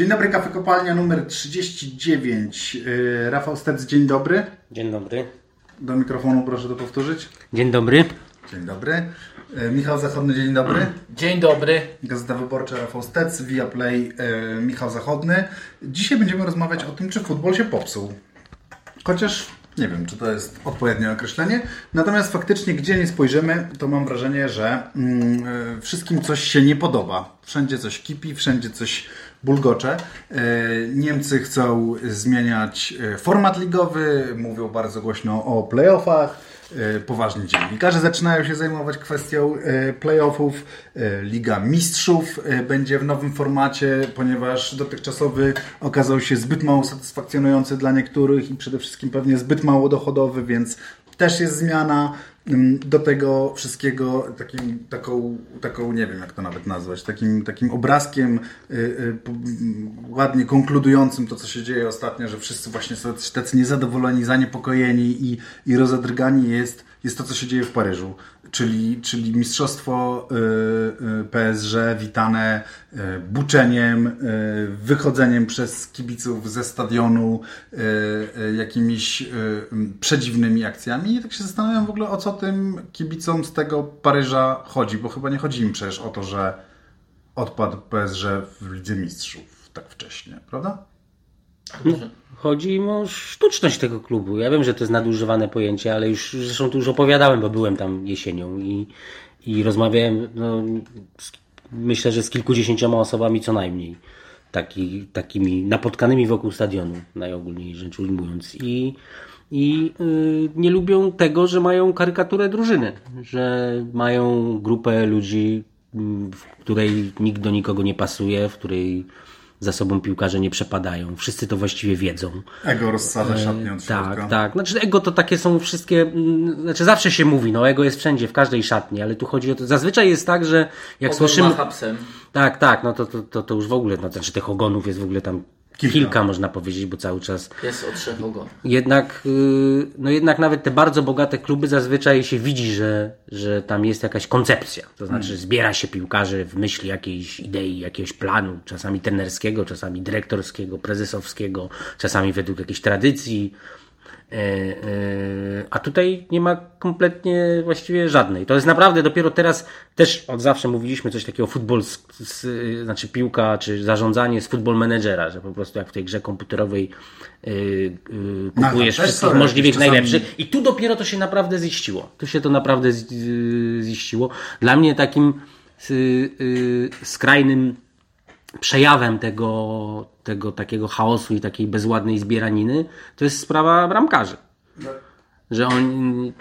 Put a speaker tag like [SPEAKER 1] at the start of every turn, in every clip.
[SPEAKER 1] Dzień dobry, kafe kopalnia numer 39. Yy, Rafał Stec, dzień dobry.
[SPEAKER 2] Dzień dobry.
[SPEAKER 1] Do mikrofonu proszę to powtórzyć.
[SPEAKER 2] Dzień dobry.
[SPEAKER 1] Dzień dobry. Yy, Michał Zachodny, dzień dobry.
[SPEAKER 3] Dzień dobry.
[SPEAKER 1] Gazeta Wyborcza Rafał Stec, Viaplay yy, Michał Zachodny. Dzisiaj będziemy rozmawiać o tym, czy futbol się popsuł. Chociaż nie wiem, czy to jest odpowiednie określenie. Natomiast faktycznie, gdzie nie spojrzymy, to mam wrażenie, że mm, y, wszystkim coś się nie podoba. Wszędzie coś kipi, wszędzie coś bulgocze. Y, Niemcy chcą zmieniać y, format ligowy, mówią bardzo głośno o playoffach. Y, Poważni dziennikarze zaczynają się zajmować kwestią playoffów. Liga Mistrzów będzie w nowym formacie, ponieważ dotychczasowy okazał się zbyt mało satysfakcjonujący dla niektórych i przede wszystkim pewnie zbyt mało dochodowy, więc też jest zmiana. Ym, Do tego wszystkiego takim, taką, taką, nie wiem jak to nawet nazwać, takim, takim obrazkiem y, y, p- m, ładnie konkludującym to, co się dzieje ostatnio, że wszyscy właśnie są tacy niezadowoleni, zaniepokojeni i, i rozedrgani jest, jest to, co się dzieje w Paryżu. Czyli, czyli mistrzostwo y, y, PSG witane y, buczeniem, wychodzeniem przez kibiców ze stadionu, jakimiś przedziwnymi akcjami. I tak się zastanawiam w ogóle, o co tym kibicom z tego Paryża chodzi, bo chyba nie chodzi im przecież o to, że odpadł PSG w Lidze Mistrzów tak wcześnie, prawda?
[SPEAKER 2] Chodzi im o sztuczność tego klubu. Ja wiem, że to jest nadużywane pojęcie, ale już zresztą tu już opowiadałem, bo byłem tam jesienią i, i rozmawiałem, no, z, myślę, że z kilkudziesięcioma osobami co najmniej. Taki, takimi napotkanymi wokół stadionu, najogólniej rzecz ujmując. I, i y, nie lubią tego, że mają karykaturę drużyny, że mają grupę ludzi, w której nikt do nikogo nie pasuje, w której za sobą piłkarze nie przepadają. Wszyscy to właściwie wiedzą.
[SPEAKER 1] Ego rozsadza szatnię od środka.
[SPEAKER 2] Tak, tak. Znaczy ego to takie są wszystkie, mm, znaczy zawsze się mówi, no ego jest wszędzie, w każdej szatni, ale tu chodzi o to, zazwyczaj jest tak, że jak słyszymy...
[SPEAKER 3] Macha psem.
[SPEAKER 2] Tak, tak, no to, to, to, to już w ogóle, no, znaczy tych ogonów jest w ogóle tam
[SPEAKER 1] Kilka.
[SPEAKER 2] kilka, można powiedzieć, bo cały czas
[SPEAKER 3] Jest od trzech
[SPEAKER 2] jednak, yy, no jednak nawet te bardzo bogate kluby zazwyczaj się widzi, że, że tam jest jakaś koncepcja. To znaczy zbiera się piłkarzy w myśli jakiejś idei, jakiegoś planu, czasami trenerskiego, czasami dyrektorskiego, prezesowskiego, czasami według jakiejś tradycji. E, e, A tutaj nie ma kompletnie właściwie żadnej. To jest naprawdę dopiero teraz, też od zawsze mówiliśmy coś takiego futbol, z, z, znaczy piłka, czy zarządzanie z futbol menedżera, że po prostu jak w tej grze komputerowej yy, yy,
[SPEAKER 1] No,
[SPEAKER 2] kupujesz
[SPEAKER 1] też
[SPEAKER 2] wszystkich możliwych
[SPEAKER 1] czasami-
[SPEAKER 2] najlepszych i tu dopiero to się naprawdę ziściło. Tu się to naprawdę ziściło. Dla mnie takim yy, skrajnym przejawem tego, tego takiego chaosu i takiej bezładnej zbieraniny to jest sprawa bramkarzy. Że on yy,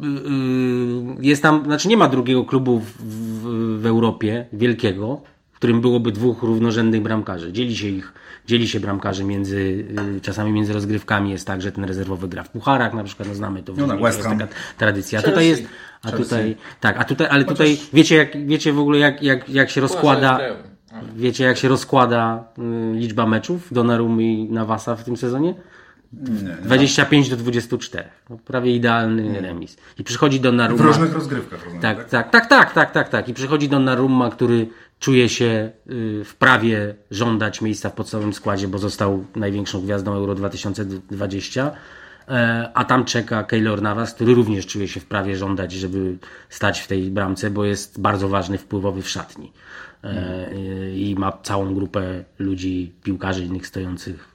[SPEAKER 2] yy, jest tam, znaczy nie ma drugiego klubu w, w, w Europie wielkiego, w którym byłoby dwóch równorzędnych bramkarzy. Dzieli się ich, dzieli się bramkarzy między, yy, czasami między rozgrywkami jest tak, że ten rezerwowy gra w pucharach, na przykład, no znamy to, w
[SPEAKER 1] No tak,
[SPEAKER 2] jest
[SPEAKER 1] Ham.
[SPEAKER 2] taka tradycja. A
[SPEAKER 3] Chelsea.
[SPEAKER 2] tutaj jest, a
[SPEAKER 1] Chelsea.
[SPEAKER 2] tutaj, tak, a tutaj, ale tutaj, wiecie jak, wiecie w ogóle jak, jak, jak się rozkłada, Wiecie, jak się rozkłada y, liczba meczów Donnarummy i Navasa w tym sezonie?
[SPEAKER 1] Nie, nie.
[SPEAKER 2] 25 do 24. No, prawie idealny remis. I przychodzi
[SPEAKER 1] W
[SPEAKER 2] Donnarumma.
[SPEAKER 1] różnych rozgrywkach, rozumiem,
[SPEAKER 2] Tak, tak, tak, tak, tak, tak, tak. I przychodzi Donnarumma, który czuje się y, w prawie żądać miejsca w podstawowym składzie, bo został największą gwiazdą Euro 2020. E, A tam czeka Keylor Navas, który również czuje się w prawie żądać, żeby stać w tej bramce, bo jest bardzo ważny, wpływowy w szatni. E, I ma całą grupę ludzi, piłkarzy innych stojących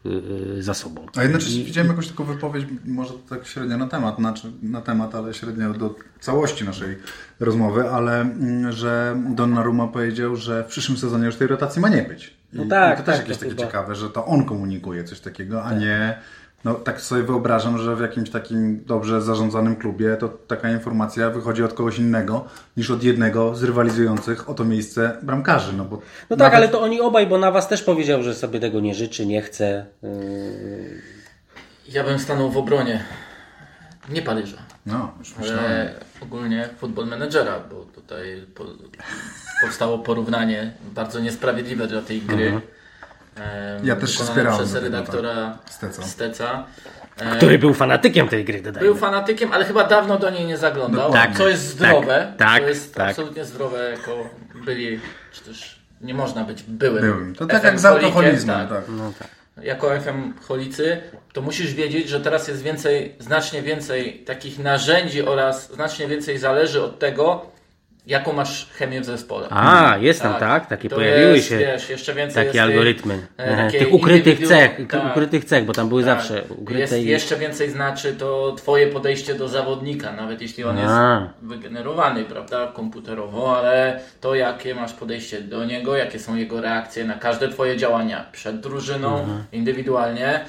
[SPEAKER 2] y, za sobą.
[SPEAKER 1] A jednocześnie widziałem jakąś taką wypowiedź, może tak średnio na temat, znaczy na temat, ale średnio do całości naszej rozmowy, ale mm, że Donnarumma powiedział, że w przyszłym sezonie już tej rotacji ma nie być. I,
[SPEAKER 2] No tak,
[SPEAKER 1] i to też
[SPEAKER 2] tak,
[SPEAKER 1] jakieś takie
[SPEAKER 2] chyba-
[SPEAKER 1] ciekawe, że to on komunikuje coś takiego, a nie... No tak sobie wyobrażam, że w jakimś takim dobrze zarządzanym klubie to taka informacja wychodzi od kogoś innego niż od jednego z rywalizujących o to miejsce bramkarzy. No, bo
[SPEAKER 2] No tak,
[SPEAKER 1] nawet-
[SPEAKER 2] ale to oni obaj, bo Navas też powiedział, że sobie tego nie życzy, nie chce. Yy,
[SPEAKER 3] Ja bym stanął w obronie. Nie Paryża,
[SPEAKER 1] No, już myślałem.
[SPEAKER 3] ale ogólnie futbol menedżera, bo tutaj po, powstało porównanie bardzo niesprawiedliwe dla tej gry. em,
[SPEAKER 1] Ja też się
[SPEAKER 3] wykonane
[SPEAKER 1] spierałem
[SPEAKER 3] przez redaktora
[SPEAKER 1] tak. Steca.
[SPEAKER 3] Steca. E,
[SPEAKER 2] który był fanatykiem tej gry, dodajmy.
[SPEAKER 3] Był fanatykiem, ale chyba dawno do niej nie zaglądał.
[SPEAKER 2] Tak,
[SPEAKER 3] co jest zdrowe.
[SPEAKER 2] tak, tak,
[SPEAKER 3] to jest
[SPEAKER 2] tak.
[SPEAKER 3] absolutnie zdrowe, jako byli, czy też nie można być byłym.
[SPEAKER 1] Byłym. To tak
[SPEAKER 3] FM
[SPEAKER 1] jak z alkoholizmem, tak.
[SPEAKER 2] No tak.
[SPEAKER 3] Jako FM holicy, to musisz wiedzieć, że teraz jest więcej, znacznie więcej takich narzędzi oraz znacznie więcej zależy od tego, jaką masz chemię w zespole.
[SPEAKER 2] A, jest tam, tak? Takie
[SPEAKER 3] To
[SPEAKER 2] pojawiły
[SPEAKER 3] jest,
[SPEAKER 2] się
[SPEAKER 3] Wiesz, jeszcze więcej
[SPEAKER 2] takie
[SPEAKER 3] jest
[SPEAKER 2] algorytmy.
[SPEAKER 3] e,
[SPEAKER 2] Tych, ukrytych cech,
[SPEAKER 3] tak.
[SPEAKER 2] ukrytych cech, bo tam były
[SPEAKER 3] Tak.
[SPEAKER 2] zawsze ukryte
[SPEAKER 3] Jest,
[SPEAKER 2] i...
[SPEAKER 3] Jeszcze więcej znaczy to twoje podejście do zawodnika, nawet jeśli on jest
[SPEAKER 2] A.
[SPEAKER 3] wygenerowany, prawda, komputerowo, ale to jakie masz podejście do niego, jakie są jego reakcje na każde twoje działania przed drużyną, indywidualnie.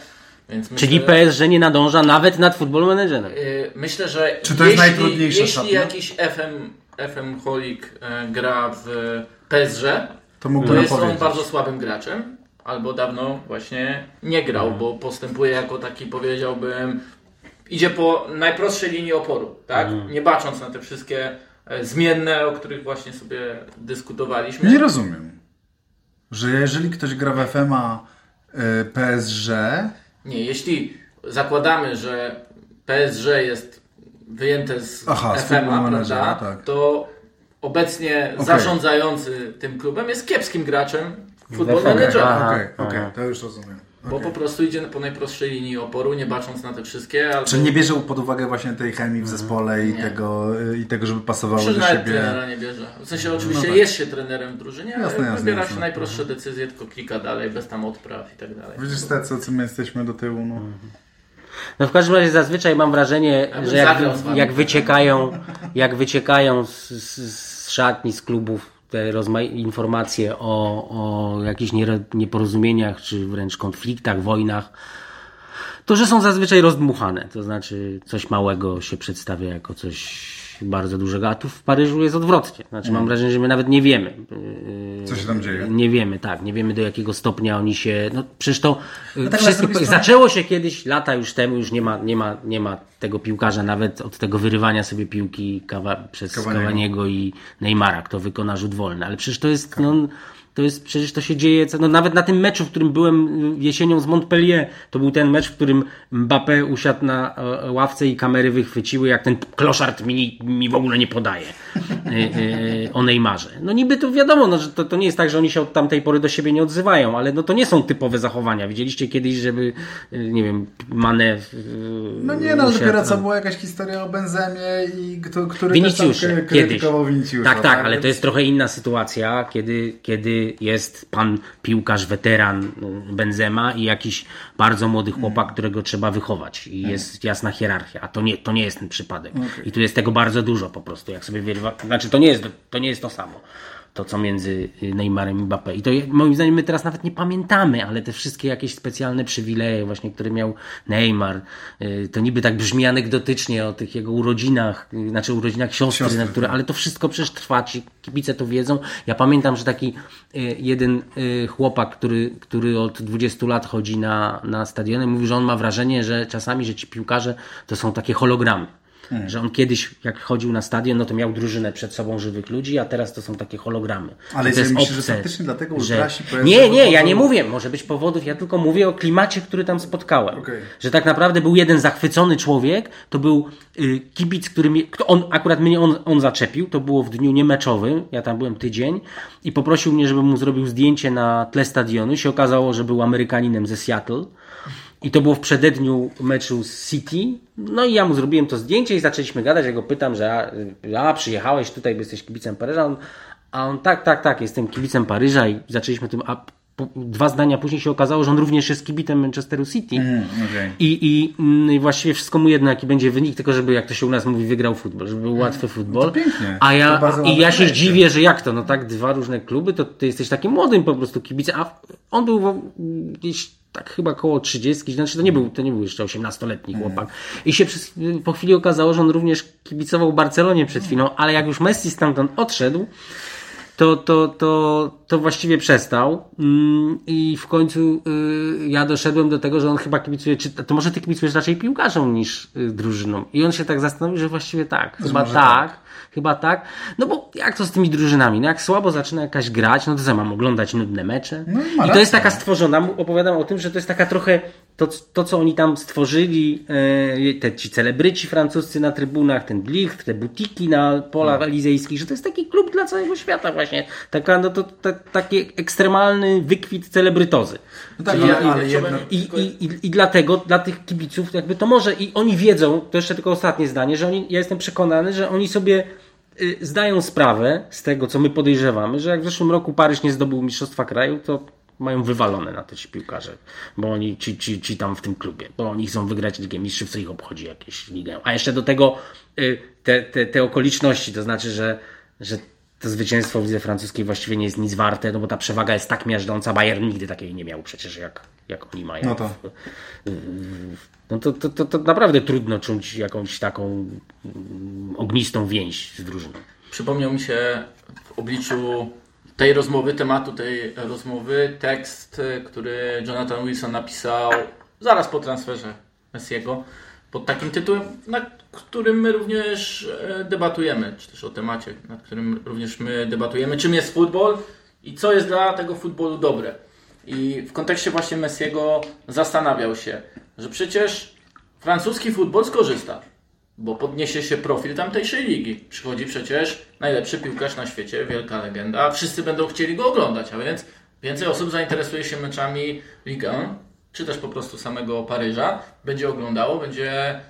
[SPEAKER 3] Więc myślę,
[SPEAKER 2] Czyli PSG nie nadąża nawet nad Football Managerem.
[SPEAKER 3] y, myślę, że
[SPEAKER 1] Czy to jest
[SPEAKER 3] jeśli,
[SPEAKER 1] najtrudniejsza
[SPEAKER 3] jeśli jakiś FM, FM Holik e, gra w PSG,
[SPEAKER 1] To
[SPEAKER 3] to jest on bardzo słabym graczem, albo dawno właśnie nie grał,
[SPEAKER 1] Mhm.
[SPEAKER 3] bo postępuje jako taki, powiedziałbym, idzie po najprostszej linii oporu, tak?
[SPEAKER 1] Mhm.
[SPEAKER 3] Nie bacząc na te wszystkie e, zmienne, o których właśnie sobie dyskutowaliśmy.
[SPEAKER 1] Nie rozumiem, że jeżeli ktoś gra w FMA y, PSG,
[SPEAKER 3] Nie, jeśli zakładamy, że PSG jest wyjęte z
[SPEAKER 1] Aha,
[SPEAKER 3] FMA,
[SPEAKER 1] Managera,
[SPEAKER 3] prawda,
[SPEAKER 1] tak.
[SPEAKER 3] to obecnie
[SPEAKER 1] Okej.
[SPEAKER 3] zarządzający tym klubem jest kiepskim graczem. Managera.
[SPEAKER 2] Aha,
[SPEAKER 1] okej, okej,
[SPEAKER 2] aha.
[SPEAKER 1] to już rozumiem.
[SPEAKER 3] Bo po prostu idzie po najprostszej linii oporu, nie bacząc na te wszystkie. Albo...
[SPEAKER 1] Czy nie bierze pod uwagę właśnie tej chemii w zespole i
[SPEAKER 3] Mhm. Nie.
[SPEAKER 1] tego, y, i tego, żeby pasowało
[SPEAKER 3] Myślę,
[SPEAKER 1] do siebie?
[SPEAKER 3] trenera nie bierze. W sensie oczywiście
[SPEAKER 1] tak.
[SPEAKER 3] jest się trenerem w drużynie, ale
[SPEAKER 1] Jasne, jasne,
[SPEAKER 3] wybiera
[SPEAKER 1] jasne.
[SPEAKER 3] się najprostsze decyzje, tylko klika dalej, bez tam odpraw i tak dalej.
[SPEAKER 1] Widzisz tacy, co my jesteśmy do tyłu, no.
[SPEAKER 2] No w każdym razie zazwyczaj mam wrażenie,
[SPEAKER 3] Ja
[SPEAKER 2] że jak, jak wyciekają, jak wyciekają z, z, szatni, z klubów te informacje o, o jakichś nieporozumieniach, czy wręcz konfliktach, wojnach, to że są zazwyczaj rozdmuchane. To znaczy coś małego się przedstawia jako coś bardzo dużego, a tu w Paryżu jest odwrotnie. Znaczy mam wrażenie, że my nawet nie wiemy. yy,
[SPEAKER 1] Co się tam dzieje?
[SPEAKER 2] Nie wiemy, tak. Nie wiemy do jakiego stopnia oni się. No przecież to y,
[SPEAKER 1] tak na
[SPEAKER 2] wszystko,
[SPEAKER 1] stronie-
[SPEAKER 2] zaczęło się kiedyś, lata już temu, już nie ma, nie ma, nie ma tego piłkarza, nawet od tego wyrywania sobie piłki kawa, przez
[SPEAKER 1] Cavaniego.
[SPEAKER 2] Cavaniego i Neymara, kto wykona rzut wolny. Ale przecież to jest. No, to jest, przecież to się dzieje, no nawet na tym meczu, w którym byłem y, jesienią z Montpellier, to był ten mecz, w którym Mbappé usiadł na e, ławce i kamery wychwyciły, jak ten kloszard mi, mi w ogóle nie podaje y, o Neymarze. No niby to wiadomo, no, że to, to nie jest tak, że oni się od tamtej pory do siebie nie odzywają, ale no to nie są typowe zachowania. Widzieliście kiedyś, żeby, nie wiem, Mane...
[SPEAKER 1] No nie, no dopiero co była jakaś historia o Benzemie i kto, który
[SPEAKER 2] Winicjusze,
[SPEAKER 1] też tam
[SPEAKER 2] kiedyś.
[SPEAKER 1] krytykował Winicjusza.
[SPEAKER 2] Tak, tak, ale to jest trochę inna sytuacja, kiedy, kiedy jest pan piłkarz, weteran y, Benzema i jakiś bardzo młody chłopak, którego trzeba wychować. I jest jasna hierarchia, a to nie, to nie jest ten przypadek. I tu jest tego bardzo dużo po prostu, jak sobie wyrywa, znaczy to nie jest, to nie jest to samo. To, co między y, Neymarem i Mbappé. I to moim zdaniem my teraz nawet nie pamiętamy, ale te wszystkie jakieś specjalne przywileje, właśnie, które miał Neymar, y, to niby tak brzmi anegdotycznie o tych jego urodzinach, y, znaczy urodzinach siostry,
[SPEAKER 1] Siostry,
[SPEAKER 2] na które, ale to wszystko przecież trwa, ci kibice to wiedzą. Ja pamiętam, że taki jeden chłopak, który, który od 20 lat chodzi na, na stadiony, mówi, że on ma wrażenie, że czasami, że ci piłkarze to są takie hologramy.
[SPEAKER 1] Hmm.
[SPEAKER 2] Że on kiedyś, jak chodził na stadion, no to miał drużynę przed sobą żywych ludzi, a teraz to są takie hologramy.
[SPEAKER 1] Ale
[SPEAKER 2] to jest
[SPEAKER 1] myślisz, że
[SPEAKER 2] obce,
[SPEAKER 1] faktycznie dlatego
[SPEAKER 2] że... Nie, nie, ja nie mówię, może być powodów, ja tylko mówię o klimacie, który tam spotkałem.
[SPEAKER 1] Okej.
[SPEAKER 2] Że tak naprawdę był jeden zachwycony człowiek, to był y, kibic, który mnie, on, akurat mnie on, on zaczepił, to było w dniu niemeczowym, ja tam byłem tydzień i poprosił mnie, żebym mu zrobił zdjęcie na tle stadionu. Się okazało, że był Amerykaninem ze Seattle. I to było w przededniu meczu z City. No i ja mu zrobiłem to zdjęcie i zaczęliśmy gadać. Ja go pytam, że a, a przyjechałeś tutaj, bo jesteś kibicem Paryża. A on tak, tak, tak, jestem kibicem Paryża i zaczęliśmy tym. Dwa zdania później się okazało, że on również jest kibicem Manchesteru City.
[SPEAKER 1] Mm, okej.
[SPEAKER 2] I, i, mm, I właściwie wszystko mu jedno, jaki będzie wynik, tylko żeby, jak to się u nas mówi, wygrał futbol, żeby był łatwy futbol.
[SPEAKER 1] No pięknie.
[SPEAKER 2] A ja,
[SPEAKER 1] To bardzo
[SPEAKER 2] I ja się
[SPEAKER 1] podejście.
[SPEAKER 2] dziwię, że jak to, no tak, dwa różne kluby, to ty jesteś takim młodym po prostu kibicem, a on był wo- gdzieś tak chyba koło 30, znaczy to nie był, to nie był jeszcze 18-letni chłopak. I się przez, po chwili okazało, że on również kibicował Barcelonie przed chwilą, ale jak już Messi stamtąd odszedł, to, to, to, to właściwie przestał. Mm, I w końcu y, ja doszedłem do tego, że on chyba kibicuje, czy to może ty kibicujesz raczej piłkarzom niż y, drużyną. I on się tak zastanowił, że właściwie tak. Chyba
[SPEAKER 1] może
[SPEAKER 2] tak. Chyba tak. No bo jak to z tymi drużynami? No jak słabo zaczyna jakaś grać, no to co mam oglądać nudne mecze?
[SPEAKER 1] No i
[SPEAKER 2] to jest taka stworzona, opowiadam o tym, że to jest taka trochę to, to, co oni tam stworzyli, e, te ci celebryci francuscy na trybunach, ten Blich, te butiki na polach
[SPEAKER 1] No.
[SPEAKER 2] elizejskich, że to jest taki klub dla całego świata właśnie. Taka, no to, to, taki ekstremalny wykwit celebrytozy.
[SPEAKER 1] No tak,
[SPEAKER 3] Czyli
[SPEAKER 1] ale.
[SPEAKER 2] I, i, i, I dlatego dla tych kibiców jakby to może i oni wiedzą, to jeszcze tylko ostatnie zdanie, że oni, ja jestem przekonany, że oni sobie y, zdają sprawę z tego, co my podejrzewamy, że jak w zeszłym roku Paryż nie zdobył Mistrzostwa Kraju, to mają wywalone na te ci piłkarze, bo oni ci, ci, ci tam w tym klubie, bo oni chcą wygrać Ligę Mistrzów, co ich obchodzi jakieś ligę. A jeszcze do tego y, te, te, te okoliczności, to znaczy, że, że to zwycięstwo w lidze francuskiej właściwie nie jest nic warte, no bo ta przewaga jest tak miażdżąca, Bayern nigdy takiej nie miał przecież jak, jak oni mają.
[SPEAKER 1] No to.
[SPEAKER 2] No to, to, to, to naprawdę trudno czuć jakąś taką mm, ognistą więź z drużyną.
[SPEAKER 3] Przypomniał mi się w obliczu tej rozmowy, tematu tej rozmowy, tekst, y, który Jonathan Wilson napisał zaraz po transferze Messiego, pod takim tytułem, nad którym my również e, debatujemy, czy też o temacie, nad którym również my debatujemy, czym jest futbol i co jest dla tego futbolu dobre. I w kontekście właśnie Messiego zastanawiał się, że przecież francuski futbol skorzysta bo podniesie się profil tamtejszej ligi. Przychodzi przecież najlepszy piłkarz na świecie, wielka legenda, wszyscy będą chcieli go oglądać, a więc więcej osób zainteresuje się meczami Ligue 1, czy też po prostu samego Paryża, będzie oglądało, będzie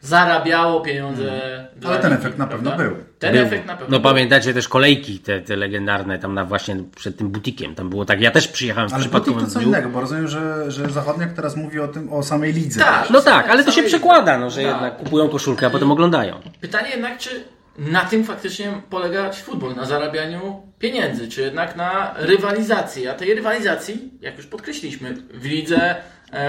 [SPEAKER 3] zarabiało pieniądze.
[SPEAKER 1] Hmm. Ale ten efekt na pewno
[SPEAKER 3] prawda?
[SPEAKER 1] był.
[SPEAKER 3] Ten
[SPEAKER 2] Był.
[SPEAKER 3] efekt na pewno
[SPEAKER 2] No
[SPEAKER 3] był.
[SPEAKER 2] pamiętacie też kolejki te, te legendarne tam na właśnie przed tym butikiem. Tam było tak, ja też przyjechałem w
[SPEAKER 1] Ale Butik
[SPEAKER 2] przypadkowym
[SPEAKER 1] to co
[SPEAKER 2] dniu.
[SPEAKER 1] innego, bo rozumiem, że, że Zachodniak teraz mówi o tym, o samej lidze.
[SPEAKER 3] Tak.
[SPEAKER 2] No tak, ale to się przekłada, no, że
[SPEAKER 3] Tak.
[SPEAKER 2] jednak kupują koszulkę, a potem oglądają.
[SPEAKER 3] Pytanie jednak, czy na tym faktycznie polega futbol, na zarabianiu pieniędzy, czy jednak na rywalizacji. A tej rywalizacji, jak już podkreśliliśmy, w lidze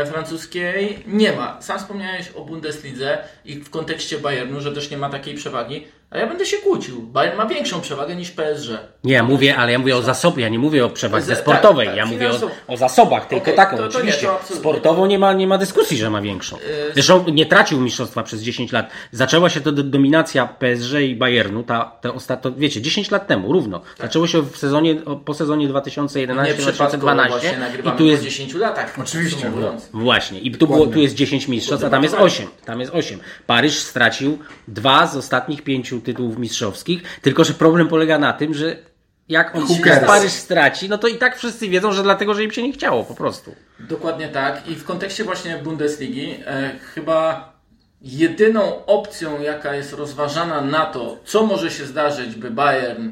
[SPEAKER 3] francuskiej nie ma. Sam wspomniałeś o Bundeslidze i w kontekście Bayernu, że też nie ma takiej przewagi. A ja będę się kłócił. Bayern ma większą przewagę niż PSG.
[SPEAKER 2] Nie, ja mówię, ale ja mówię o zasobie, ja nie mówię o przewadze
[SPEAKER 3] Tak,
[SPEAKER 2] sportowej,
[SPEAKER 3] tak,
[SPEAKER 2] ja mówię o, o zasobach, tylko
[SPEAKER 3] Okej,
[SPEAKER 2] taką,
[SPEAKER 3] to- to nie,
[SPEAKER 2] oczywiście.
[SPEAKER 3] to absolutnie.
[SPEAKER 2] Sportowo nie ma, nie ma dyskusji, że ma większą. Zresztą nie tracił mistrzostwa przez 10 lat. Zaczęła się to do- dominacja PSG i Bayernu, ta, te ostatnie, wiecie, 10 lat temu, równo. Zaczęło się w sezonie, po sezonie
[SPEAKER 3] Nie przypadkowo
[SPEAKER 2] 2011-2012
[SPEAKER 3] właśnie
[SPEAKER 2] i tu jest
[SPEAKER 3] po 10 latach.
[SPEAKER 1] Oczywiście,
[SPEAKER 3] podsumowując.
[SPEAKER 2] Właśnie. I tu, było, tu jest 10 mistrzostw, a tam jest 8. Tam jest 8. Paryż stracił dwa z ostatnich pięciu tytułów mistrzowskich, tylko że problem polega na tym, że jak on
[SPEAKER 1] cares?
[SPEAKER 2] Paryż straci, no to i tak wszyscy wiedzą, że dlatego, że im się nie chciało po prostu.
[SPEAKER 3] Dokładnie tak. I w kontekście właśnie Bundesligi e, chyba jedyną opcją, jaka jest rozważana na to, co może się zdarzyć, by Bayern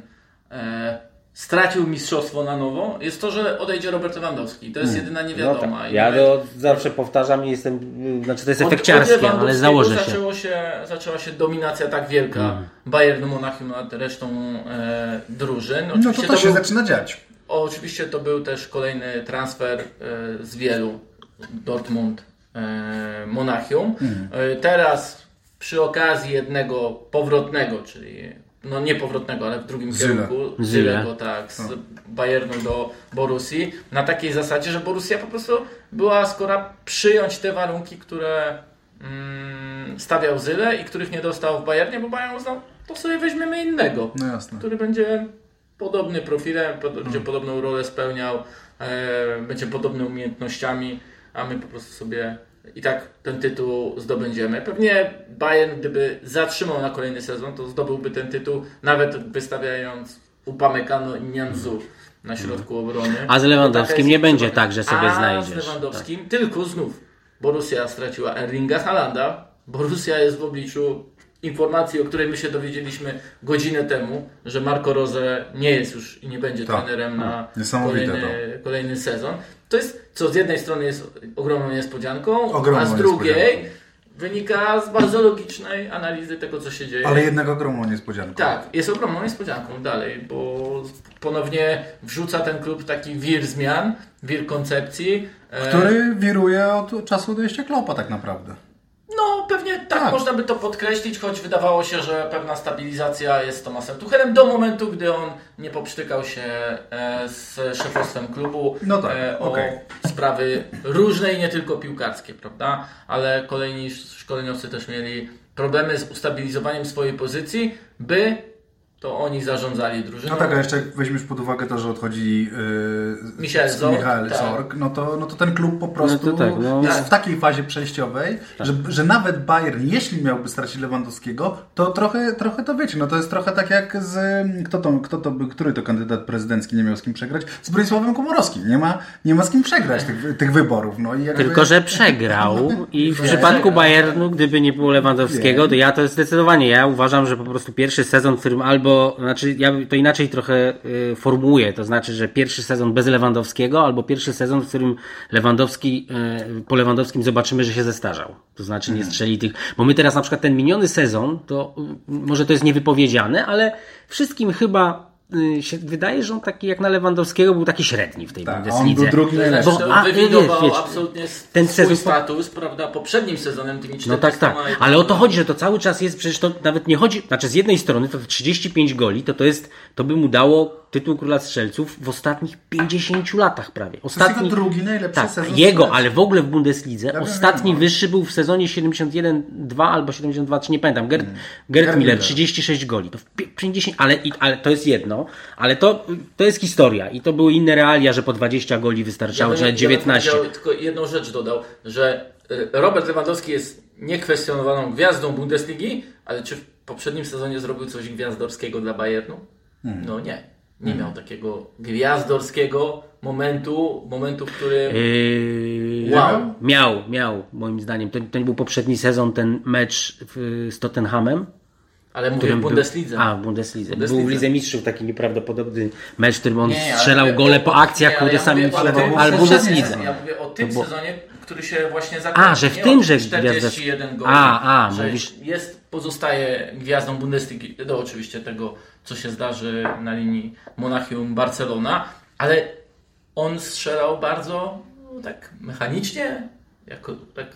[SPEAKER 3] e, stracił mistrzostwo na nowo, jest to, że odejdzie Robert Lewandowski. To jest jedyna niewiadoma. I
[SPEAKER 2] Ja
[SPEAKER 3] nawet
[SPEAKER 2] to zawsze powtarzam, nie jestem, znaczy to jest efekciarskie, ale założę się.
[SPEAKER 3] Zaczęło się. Zaczęła się dominacja tak wielka Bayernu Monachium nad resztą e, drużyn.
[SPEAKER 1] No to
[SPEAKER 3] Oczywiście
[SPEAKER 1] to się
[SPEAKER 3] był-
[SPEAKER 1] zaczyna dziać.
[SPEAKER 3] Oczywiście to był też kolejny transfer e, z wielu Dortmund e, Monachium. E, Teraz przy okazji jednego powrotnego, czyli no nie powrotnego, ale w drugim
[SPEAKER 1] Zyle.
[SPEAKER 3] kierunku
[SPEAKER 2] Zyle.
[SPEAKER 3] Zylego, tak, z Bayernu do Borussii, na takiej zasadzie, że Borussia po prostu była skora przyjąć te warunki, które mm, stawiał Zyle i których nie dostał w Bayernie, bo Bayern uznał, to sobie weźmiemy innego
[SPEAKER 1] No jasne.
[SPEAKER 3] który będzie podobny profilem, pod,
[SPEAKER 1] Hmm.
[SPEAKER 3] będzie podobną rolę spełniał, e, będzie podobny umiejętnościami, a my po prostu sobie i tak ten tytuł zdobędziemy. Pewnie Bayern, gdyby zatrzymał na kolejny sezon, to zdobyłby ten tytuł, nawet wystawiając Upamecano i Nianzu na środku obrony.
[SPEAKER 2] Hmm. A z Lewandowskim
[SPEAKER 3] jest
[SPEAKER 2] nie będzie tak, że sobie
[SPEAKER 3] a
[SPEAKER 2] znajdziesz. Tak.
[SPEAKER 3] z Lewandowskim tylko znów Borussia straciła Erlinga Halanda. Borussia jest w obliczu informacji, o której my się dowiedzieliśmy godzinę temu, że Marco Rose nie jest już i nie będzie
[SPEAKER 1] Tak.
[SPEAKER 3] trenerem na
[SPEAKER 1] Niesamowite
[SPEAKER 3] kolejny, kolejny sezon. To jest, co z jednej strony jest ogromną niespodzianką,
[SPEAKER 1] Ogromną
[SPEAKER 3] a z drugiej
[SPEAKER 1] niespodzianką.
[SPEAKER 3] wynika z bardzo logicznej analizy tego, co się dzieje.
[SPEAKER 1] Ale jednak ogromną niespodzianką.
[SPEAKER 3] Tak, jest ogromną niespodzianką dalej, bo ponownie wrzuca ten klub taki wir zmian, wir koncepcji. e,
[SPEAKER 1] Który wiruje od czasu odejścia Klopa tak naprawdę.
[SPEAKER 3] No, pewnie tak,
[SPEAKER 1] Tak.
[SPEAKER 3] można by to podkreślić, choć wydawało się, że pewna stabilizacja jest Tomasem Tuchelem do momentu, gdy on nie poprztykał się e, z szefostwem klubu
[SPEAKER 1] No tak,
[SPEAKER 3] e, o
[SPEAKER 1] okej.
[SPEAKER 3] sprawy różne i nie tylko piłkarskie, prawda? Ale kolejni szkoleniowcy też mieli problemy z ustabilizowaniem swojej pozycji, by to oni zarządzali drużyną.
[SPEAKER 1] No tak, a jeszcze jak weźmiesz pod uwagę to, że odchodzi yy,
[SPEAKER 3] Michael Zorc,
[SPEAKER 1] Michael
[SPEAKER 3] tak.
[SPEAKER 1] Zorc, no, to, no to ten klub po prostu
[SPEAKER 2] No tak, no.
[SPEAKER 1] jest
[SPEAKER 3] Tak.
[SPEAKER 1] w takiej fazie przejściowej, że, że nawet Bayern, jeśli miałby stracić Lewandowskiego, to trochę, trochę to wiecie, no to jest trochę tak jak z, kto to, kto to był, który to kandydat prezydencki nie miał z kim przegrać? Z Bronisławem Komorowskim, nie ma, nie ma z kim przegrać tych, tych wyborów, no i jakby...
[SPEAKER 2] Tylko, że przegrał i w przypadku Bayernu, gdyby nie było Lewandowskiego, to ja to zdecydowanie, ja uważam, że po prostu pierwszy sezon, w którym albo, znaczy ja to inaczej trochę y, formułuję, to znaczy, że pierwszy sezon bez Lewandowskiego, albo pierwszy sezon, w którym Lewandowski, y, po Lewandowskim zobaczymy, że się zestarzał. To znaczy nie strzeli tych, bo my teraz na przykład ten miniony sezon, to y, może to jest niewypowiedziane, ale wszystkim chyba się wydaje, że on taki jak na Lewandowskiego był taki średni w tej
[SPEAKER 1] Tak, a on
[SPEAKER 2] Bundeslidze.
[SPEAKER 1] był drugi najlepszy.
[SPEAKER 2] Bo- a,
[SPEAKER 3] wywidował
[SPEAKER 2] wiesz,
[SPEAKER 3] absolutnie
[SPEAKER 2] ten
[SPEAKER 3] swój
[SPEAKER 2] sezon-
[SPEAKER 3] status, prawda, poprzednim sezonem tymi 40
[SPEAKER 2] No tak, tak. Ale o to chodzi, że to cały czas jest, przecież to nawet nie chodzi, znaczy z jednej strony to 35 goli, to to jest, to by mu dało tytuł Króla Strzelców w ostatnich 50 latach prawie.
[SPEAKER 1] To jest
[SPEAKER 2] Ostatni,
[SPEAKER 1] jego drugi najlepszy
[SPEAKER 2] tak,
[SPEAKER 1] sezon.
[SPEAKER 2] jego,
[SPEAKER 1] strzelec.
[SPEAKER 2] ale w ogóle w Bundeslidze.
[SPEAKER 1] wiem,
[SPEAKER 2] ostatni
[SPEAKER 1] wiem.
[SPEAKER 2] wyższy był w sezonie 71-2 albo 72, czy nie pamiętam. Gerd, Gerd
[SPEAKER 1] Gerd
[SPEAKER 2] Miller,
[SPEAKER 1] Miller.
[SPEAKER 2] 36 goli. To w pi- 50, ale, ale to jest jedno, ale to, to jest historia i to były inne realia, że po 20 goli wystarczało, czy nawet 19.
[SPEAKER 3] Ja tylko jedną rzecz dodał, że y, Robert Lewandowski jest niekwestionowaną gwiazdą Bundesligi, ale czy w poprzednim sezonie zrobił coś gwiazdorskiego dla Bayernu?
[SPEAKER 2] Hmm.
[SPEAKER 3] No nie. Nie miał takiego gwiazdorskiego momentu, momentu, w którym...
[SPEAKER 2] Yy,
[SPEAKER 3] Wow.
[SPEAKER 2] Miał, miał, moim zdaniem. To, to nie był poprzedni sezon, ten mecz z Tottenhamem.
[SPEAKER 3] Ale mówię w
[SPEAKER 2] którym był-
[SPEAKER 3] Bundeslidze.
[SPEAKER 2] A, w Bundeslidze.
[SPEAKER 3] Bundeslidze.
[SPEAKER 2] Był w Lidze Mistrzów taki nieprawdopodobny mecz, w którym on
[SPEAKER 3] Nie, ale
[SPEAKER 2] strzelał gole po akcjach,
[SPEAKER 3] nie, ale
[SPEAKER 2] które
[SPEAKER 3] ja
[SPEAKER 2] sami strzelał,
[SPEAKER 3] tym
[SPEAKER 2] ale w Bundeslidze.
[SPEAKER 3] Ja mówię o tym
[SPEAKER 2] było-
[SPEAKER 3] sezonie, który się właśnie zakończył.
[SPEAKER 2] A, że w tym, że
[SPEAKER 3] 41
[SPEAKER 2] gwiazda-
[SPEAKER 3] goli.
[SPEAKER 2] A, a,
[SPEAKER 3] że
[SPEAKER 2] mówisz-
[SPEAKER 3] jest, pozostaje gwiazdą Bundesligi, do oczywiście tego, co się zdarzy na linii Monachium-Barcelona, ale on strzelał bardzo no, tak mechanicznie, jako tak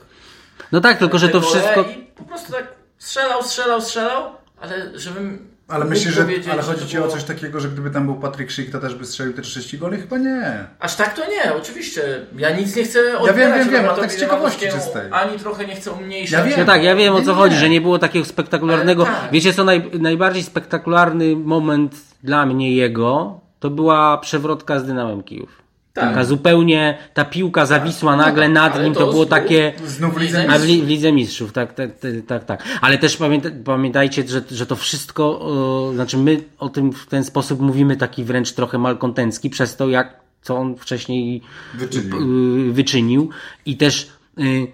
[SPEAKER 2] No tak, tylko że to wszystko...
[SPEAKER 3] I po prostu tak strzelał, strzelał, strzelał, ale żebym
[SPEAKER 1] Ale myślisz, że,
[SPEAKER 3] powiedzieć,
[SPEAKER 1] ale chodzi ci o
[SPEAKER 3] było-
[SPEAKER 1] coś takiego, że gdyby tam był Patryk Szyk, to też by strzelił te 30 goli? Chyba nie.
[SPEAKER 3] Aż tak to nie, oczywiście. Ja nic nie chcę
[SPEAKER 1] wiem,
[SPEAKER 3] odbierać
[SPEAKER 1] wiem, wiem, ale
[SPEAKER 3] Robertowi
[SPEAKER 1] tak z ciekawości czystej.
[SPEAKER 3] Ani trochę nie chcę umniejszać.
[SPEAKER 1] Ja wiem.
[SPEAKER 2] No tak, ja wiem o co
[SPEAKER 1] Nie, nie.
[SPEAKER 2] chodzi, że nie było takiego spektakularnego.
[SPEAKER 3] Ale tak.
[SPEAKER 2] Wiecie co, naj, najbardziej spektakularny moment dla mnie jego to była przewrotka z Dynamem Kijów.
[SPEAKER 3] Tak.
[SPEAKER 2] Taka zupełnie, ta piłka zawisła nagle nad nim,
[SPEAKER 3] to
[SPEAKER 2] to było
[SPEAKER 3] znów-
[SPEAKER 2] takie...
[SPEAKER 1] Znów
[SPEAKER 3] Lidze
[SPEAKER 1] Lidze
[SPEAKER 2] A w,
[SPEAKER 3] Mistrzów.
[SPEAKER 2] li, Lidze Mistrzów, tak, tak, tak, tak, tak. Ale też pamięta, pamiętajcie, że, że to wszystko, e, znaczy my o tym w ten sposób mówimy taki wręcz trochę malkontencki przez to, jak, co on wcześniej
[SPEAKER 1] Wyczynił.
[SPEAKER 2] y, wyczynił i też y, y,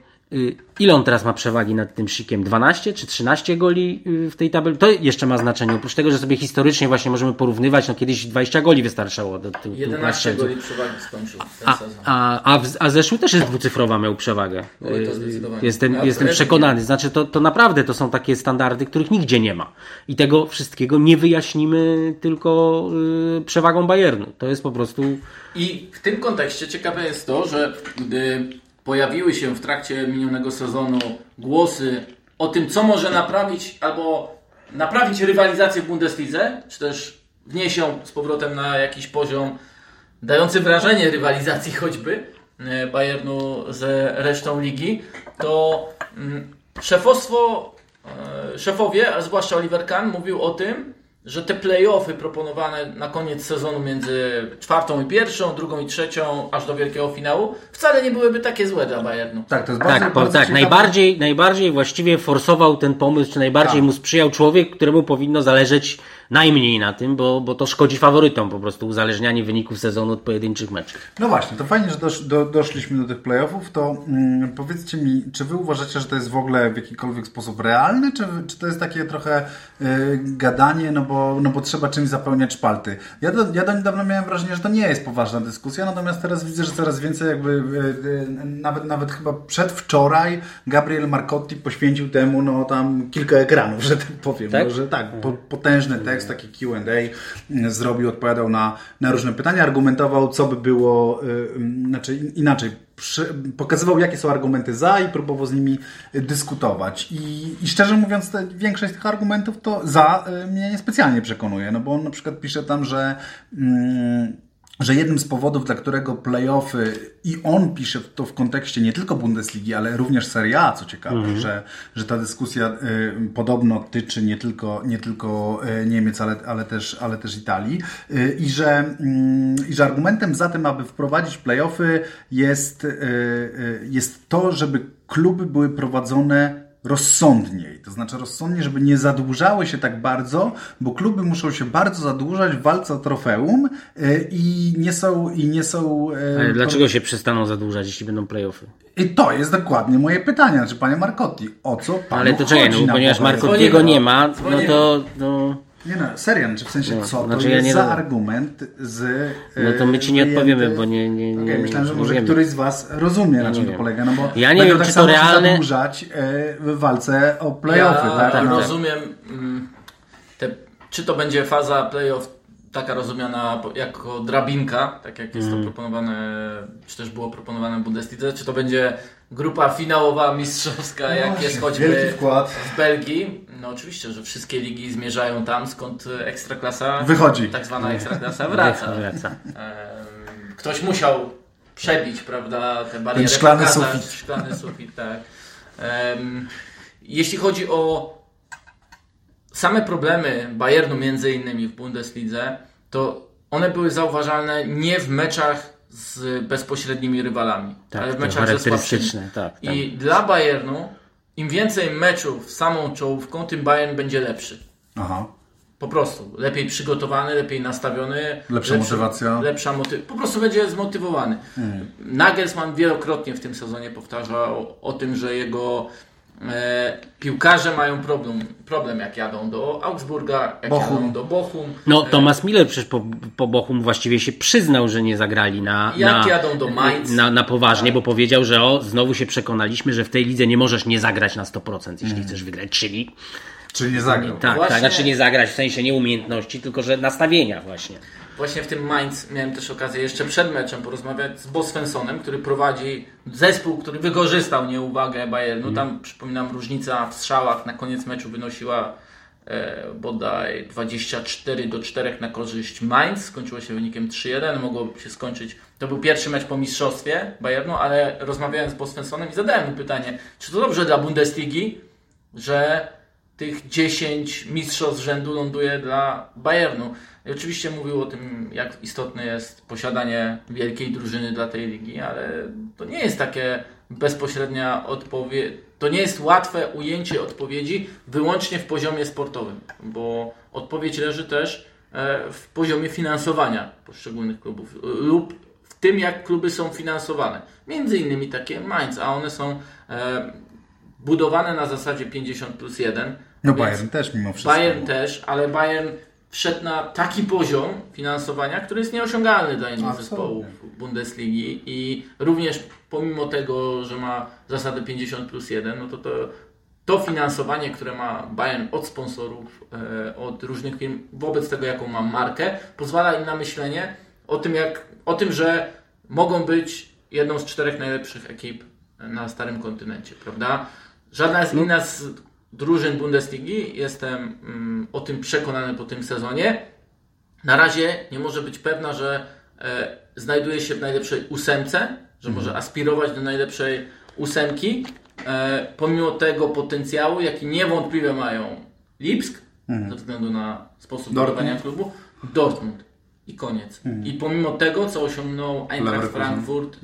[SPEAKER 2] ile on teraz ma przewagi nad tym Szykiem? 12 czy 13 goli y, w tej tabeli? To jeszcze ma znaczenie. Oprócz tego, że sobie historycznie właśnie możemy porównywać, no kiedyś 20 goli wystarczało do tych
[SPEAKER 3] 11 goli przewagi skończył ten
[SPEAKER 2] a,
[SPEAKER 3] sezon.
[SPEAKER 2] a, a, w, a zeszły też jest dwucyfrowa miał przewagę.
[SPEAKER 3] To
[SPEAKER 2] Y. Jestem,
[SPEAKER 3] Ja
[SPEAKER 2] jestem przekonany. Znaczy to, to naprawdę to są takie standardy, których nigdzie nie ma. I tego wszystkiego nie wyjaśnimy tylko y, przewagą Bayernu. To jest po prostu...
[SPEAKER 3] I w tym kontekście ciekawe jest to, że gdy pojawiły się w trakcie minionego sezonu głosy o tym, co może naprawić albo naprawić rywalizację w Bundeslidze, czy też wnieść ją z powrotem na jakiś poziom dający wrażenie rywalizacji choćby e, Bayernu z resztą ligi, to mm, szefostwo, e, szefowie, a zwłaszcza Oliver Kahn, mówił o tym, że te play-offy proponowane na koniec sezonu między czwartą i pierwszą, drugą i trzecią, aż do wielkiego finału, wcale nie byłyby takie złe dla Bayernu.
[SPEAKER 1] Tak, to jest bardzo,
[SPEAKER 2] Tak,
[SPEAKER 1] bardzo
[SPEAKER 2] tak najbardziej, najbardziej właściwie forsował ten pomysł, czy najbardziej
[SPEAKER 1] Tak.
[SPEAKER 2] mu sprzyjał człowiek, któremu powinno zależeć najmniej na tym, bo, bo to szkodzi faworytom po prostu uzależnianie wyników sezonu od pojedynczych meczów.
[SPEAKER 1] No właśnie, to fajnie, że dosz, do, doszliśmy do tych playoffów, to mm, powiedzcie mi, czy wy uważacie, że to jest w ogóle w jakikolwiek sposób realny, czy, czy to jest takie trochę y, gadanie, no bo, no bo trzeba czymś zapełniać szpalty? Ja do, ja do niedawna miałem wrażenie, że to nie jest poważna dyskusja, natomiast teraz widzę, że coraz więcej jakby, y, y, nawet, nawet chyba przedwczoraj Gabriel Marcotti poświęcił temu, no tam kilka ekranów, że tak powiem,
[SPEAKER 2] Tak?
[SPEAKER 1] No, że tak, po, potężny tekst, taki Q&A y, zrobił, odpowiadał na, na różne pytania, argumentował, co by było, znaczy in- inaczej, pokazywał, jakie są argumenty za i próbował z nimi dyskutować. I, i szczerze mówiąc, te, większość tych argumentów to za y, mnie niespecjalnie przekonuje, no bo on na przykład pisze tam, że mm, że jednym z powodów, dla którego playoffy i on pisze to w kontekście nie tylko Bundesligi, ale również Serie A, co ciekawe, że, że ta dyskusja y, podobno tyczy nie tylko, nie tylko y, Niemiec, ale, ale, też, ale też Italii y, i, że, mm, i że argumentem za tym, aby wprowadzić playoffy jest, y, y, jest to, żeby kluby były prowadzone rozsądniej. To znaczy rozsądnie, żeby nie zadłużały się tak bardzo, bo kluby muszą się bardzo zadłużać w walce o trofeum y, i nie są... I nie są
[SPEAKER 2] Ale dlaczego się przestaną zadłużać, jeśli będą playoffy?
[SPEAKER 1] I to jest dokładnie moje pytanie. Znaczy, panie Marcotti, o co panu
[SPEAKER 2] Ale to czekaj, no, ponieważ Markottiego nie ma, no to... No,
[SPEAKER 1] Nie no, serio, znaczy w sensie
[SPEAKER 2] No,
[SPEAKER 1] co to
[SPEAKER 2] znaczy ja
[SPEAKER 1] jest
[SPEAKER 2] nie
[SPEAKER 1] za argument z...
[SPEAKER 2] No to my ci nie
[SPEAKER 1] wyjęty-
[SPEAKER 2] odpowiemy, bo nie- nie- nie-
[SPEAKER 1] Okej, myślałem, że
[SPEAKER 2] nie
[SPEAKER 1] może
[SPEAKER 2] wiemy.
[SPEAKER 1] któryś z was rozumie, na czym to polega, no bo
[SPEAKER 2] Ja nie wiem,
[SPEAKER 1] tak
[SPEAKER 2] czy to realne-
[SPEAKER 1] zadłużać e, w walce o playoffy,
[SPEAKER 3] ja
[SPEAKER 1] tak? No.
[SPEAKER 3] rozumiem, mm, te, czy to będzie faza playoff taka rozumiana jako drabinka, tak jak
[SPEAKER 2] Mhm.
[SPEAKER 3] jest to proponowane, czy też było proponowane w Bundeslidze, czy to będzie grupa finałowa mistrzowska, jak jest choćby w Belgii. No oczywiście, że wszystkie ligi zmierzają tam, skąd ekstraklasa,
[SPEAKER 1] Wychodzi.
[SPEAKER 3] tak zwana ekstraklasa wraca.
[SPEAKER 2] wraca.
[SPEAKER 3] Ktoś musiał przebić, prawda, te bariery.
[SPEAKER 1] Ten szklany
[SPEAKER 3] pokazać,
[SPEAKER 1] sufit.
[SPEAKER 3] Szklany sufit, tak. Jeśli chodzi o same problemy Bayernu między innymi w Bundeslidze, to one były zauważalne nie w meczach z bezpośrednimi rywalami,
[SPEAKER 2] Tak,
[SPEAKER 3] ale w
[SPEAKER 2] to
[SPEAKER 3] meczach
[SPEAKER 2] charakterystyczne, tak, tak.
[SPEAKER 3] I dla Bayernu im więcej meczów z samą czołówką, tym Bayern będzie lepszy.
[SPEAKER 1] Aha.
[SPEAKER 3] Po prostu. Lepiej przygotowany, lepiej nastawiony.
[SPEAKER 1] Lepsza
[SPEAKER 3] lepszy-
[SPEAKER 1] motywacja.
[SPEAKER 3] Lepsza moty- Po prostu będzie zmotywowany. Nagelsmann wielokrotnie w tym sezonie powtarzał o tym, że jego e, piłkarze mają problem, problem jak jadą do Augsburga, jak
[SPEAKER 1] Bochum.
[SPEAKER 3] jadą do Bochum.
[SPEAKER 2] No, Thomas Miller przecież po, po Bochum właściwie się przyznał, że nie zagrali na,
[SPEAKER 3] Jak
[SPEAKER 2] na,
[SPEAKER 3] jadą do Mainz.
[SPEAKER 2] na, na poważnie, bo powiedział, że o, znowu się przekonaliśmy, że w tej lidze nie możesz nie zagrać na 100%, jeśli chcesz wygrać, czyli
[SPEAKER 1] Czyli nie zagrał.
[SPEAKER 2] tak,
[SPEAKER 3] Właśnie-
[SPEAKER 2] tak, znaczy nie zagrać w sensie nie umiejętności, tylko że nastawienia właśnie.
[SPEAKER 3] Właśnie w tym Mainz miałem też okazję jeszcze przed meczem porozmawiać z Bo Svenssonem, który prowadzi zespół, który wykorzystał nieuwagę Bayernu. Tam przypominam różnica w strzałach na koniec meczu wynosiła e, bodaj 24 do 4 na korzyść Mainz. Skończyło się wynikiem 3-1. Mogło się skończyć. To był pierwszy mecz po mistrzostwie Bayernu, ale rozmawiałem z Bo Svenssonem i zadałem mu pytanie, czy to dobrze dla Bundesligi, że tych 10 mistrzostw z rzędu ląduje dla Bayernu. I oczywiście mówił o tym, jak istotne jest posiadanie wielkiej drużyny dla tej ligi, ale to nie jest takie bezpośrednia odpowiedź. To nie jest łatwe ujęcie odpowiedzi wyłącznie w poziomie sportowym, bo odpowiedź leży też e, w poziomie finansowania poszczególnych klubów lub w tym, jak kluby są finansowane. Między innymi takie Mainz, a one są e, budowane na zasadzie 50 plus 1.
[SPEAKER 1] No Bayern też mimo wszystko.
[SPEAKER 3] Bayern też, ale Bayern wszedł na taki poziom finansowania, który jest nieosiągalny dla innych zespołów Bundesligi i również pomimo tego, że ma zasadę 50 plus 1, no to to, to finansowanie, które ma Bayern od sponsorów, e, od różnych firm, wobec tego jaką ma markę, pozwala im na myślenie o tym, jak, o tym, że mogą być jedną z czterech najlepszych ekip na starym kontynencie, prawda? Żadna z inna z drużyn Bundesligi, jestem mm, o tym przekonany po tym sezonie, na razie nie może być pewna, że e, znajduje się w najlepszej ósemce, że może aspirować do najlepszej ósemki, e, pomimo tego potencjału, jaki niewątpliwie mają Lipsk, ze względu na sposób
[SPEAKER 1] Dortmund.
[SPEAKER 3] klubu, Dortmund. I koniec. I pomimo tego, co osiągnął Eintracht. Frankfurt e,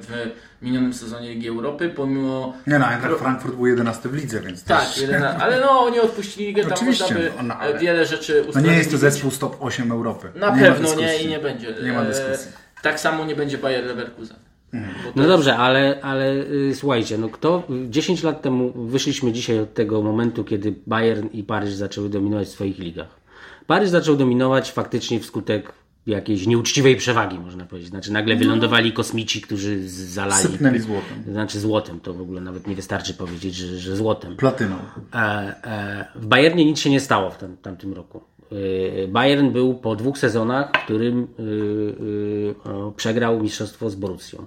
[SPEAKER 3] w minionym sezonie Ligi Europy, pomimo
[SPEAKER 1] Nie no, Eintracht Frankfurt był 11 w lidze, więc
[SPEAKER 3] tak,
[SPEAKER 1] też...
[SPEAKER 3] jeden, ale no oni odpuścili ligę, tam
[SPEAKER 1] Oczywiście,
[SPEAKER 3] można by
[SPEAKER 1] no, no, ale-
[SPEAKER 3] wiele rzeczy
[SPEAKER 1] No nie jest to zespół stop 8 Europy.
[SPEAKER 3] Na
[SPEAKER 1] nie
[SPEAKER 3] pewno nie i nie będzie.
[SPEAKER 1] Nie ma
[SPEAKER 3] E,
[SPEAKER 1] dyskusji.
[SPEAKER 3] Tak samo nie będzie Bayer Leverkusen. To
[SPEAKER 2] No dobrze, ale, ale y, słuchajcie, no kto 10 lat temu wyszliśmy dzisiaj od tego momentu, kiedy Bayern i Paryż zaczęły dominować w swoich ligach. Paryż zaczął dominować faktycznie wskutek jakiejś nieuczciwej przewagi, można powiedzieć. Znaczy nagle wylądowali kosmici, którzy zalali.
[SPEAKER 1] Sypnęli złotem.
[SPEAKER 2] Znaczy złotem, to w ogóle nawet nie wystarczy powiedzieć, że, że złotem.
[SPEAKER 1] Platyną.
[SPEAKER 2] E, e, w Bayernie nic się nie stało w tam, tamtym roku. E, Bayern był po dwóch sezonach, w którym e, o, przegrał mistrzostwo z Borussią.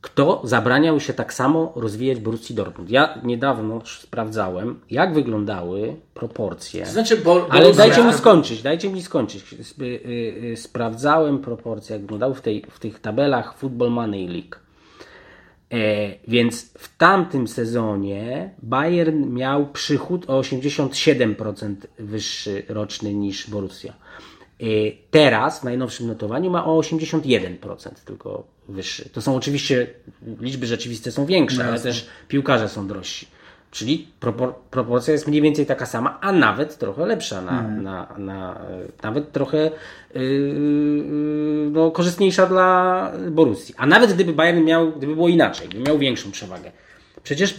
[SPEAKER 2] Kto zabraniał się tak samo rozwijać Borussii Dortmund. Ja niedawno sprawdzałem, jak wyglądały proporcje.
[SPEAKER 3] To znaczy, bo,
[SPEAKER 2] Ale
[SPEAKER 3] Borussia-
[SPEAKER 2] dajcie mi skończyć, dajcie mi skończyć. Sp- y, y, Sprawdzałem proporcje, jak wyglądały w, tej, w tych tabelach Football Money League. E, więc w tamtym sezonie Bayern miał przychód o 87% wyższy roczny niż Borussia. E, teraz w najnowszym notowaniu ma o 81% tylko wyższy. To są oczywiście liczby rzeczywiste są większe, ale też piłkarze są drożsi. Czyli propor- proporcja jest mniej więcej taka sama, a nawet trochę lepsza, na, na, na, e, nawet trochę yy, no, korzystniejsza dla Borussii. A nawet gdyby Bayern miał, gdyby było inaczej, gdyby miał większą przewagę. Przecież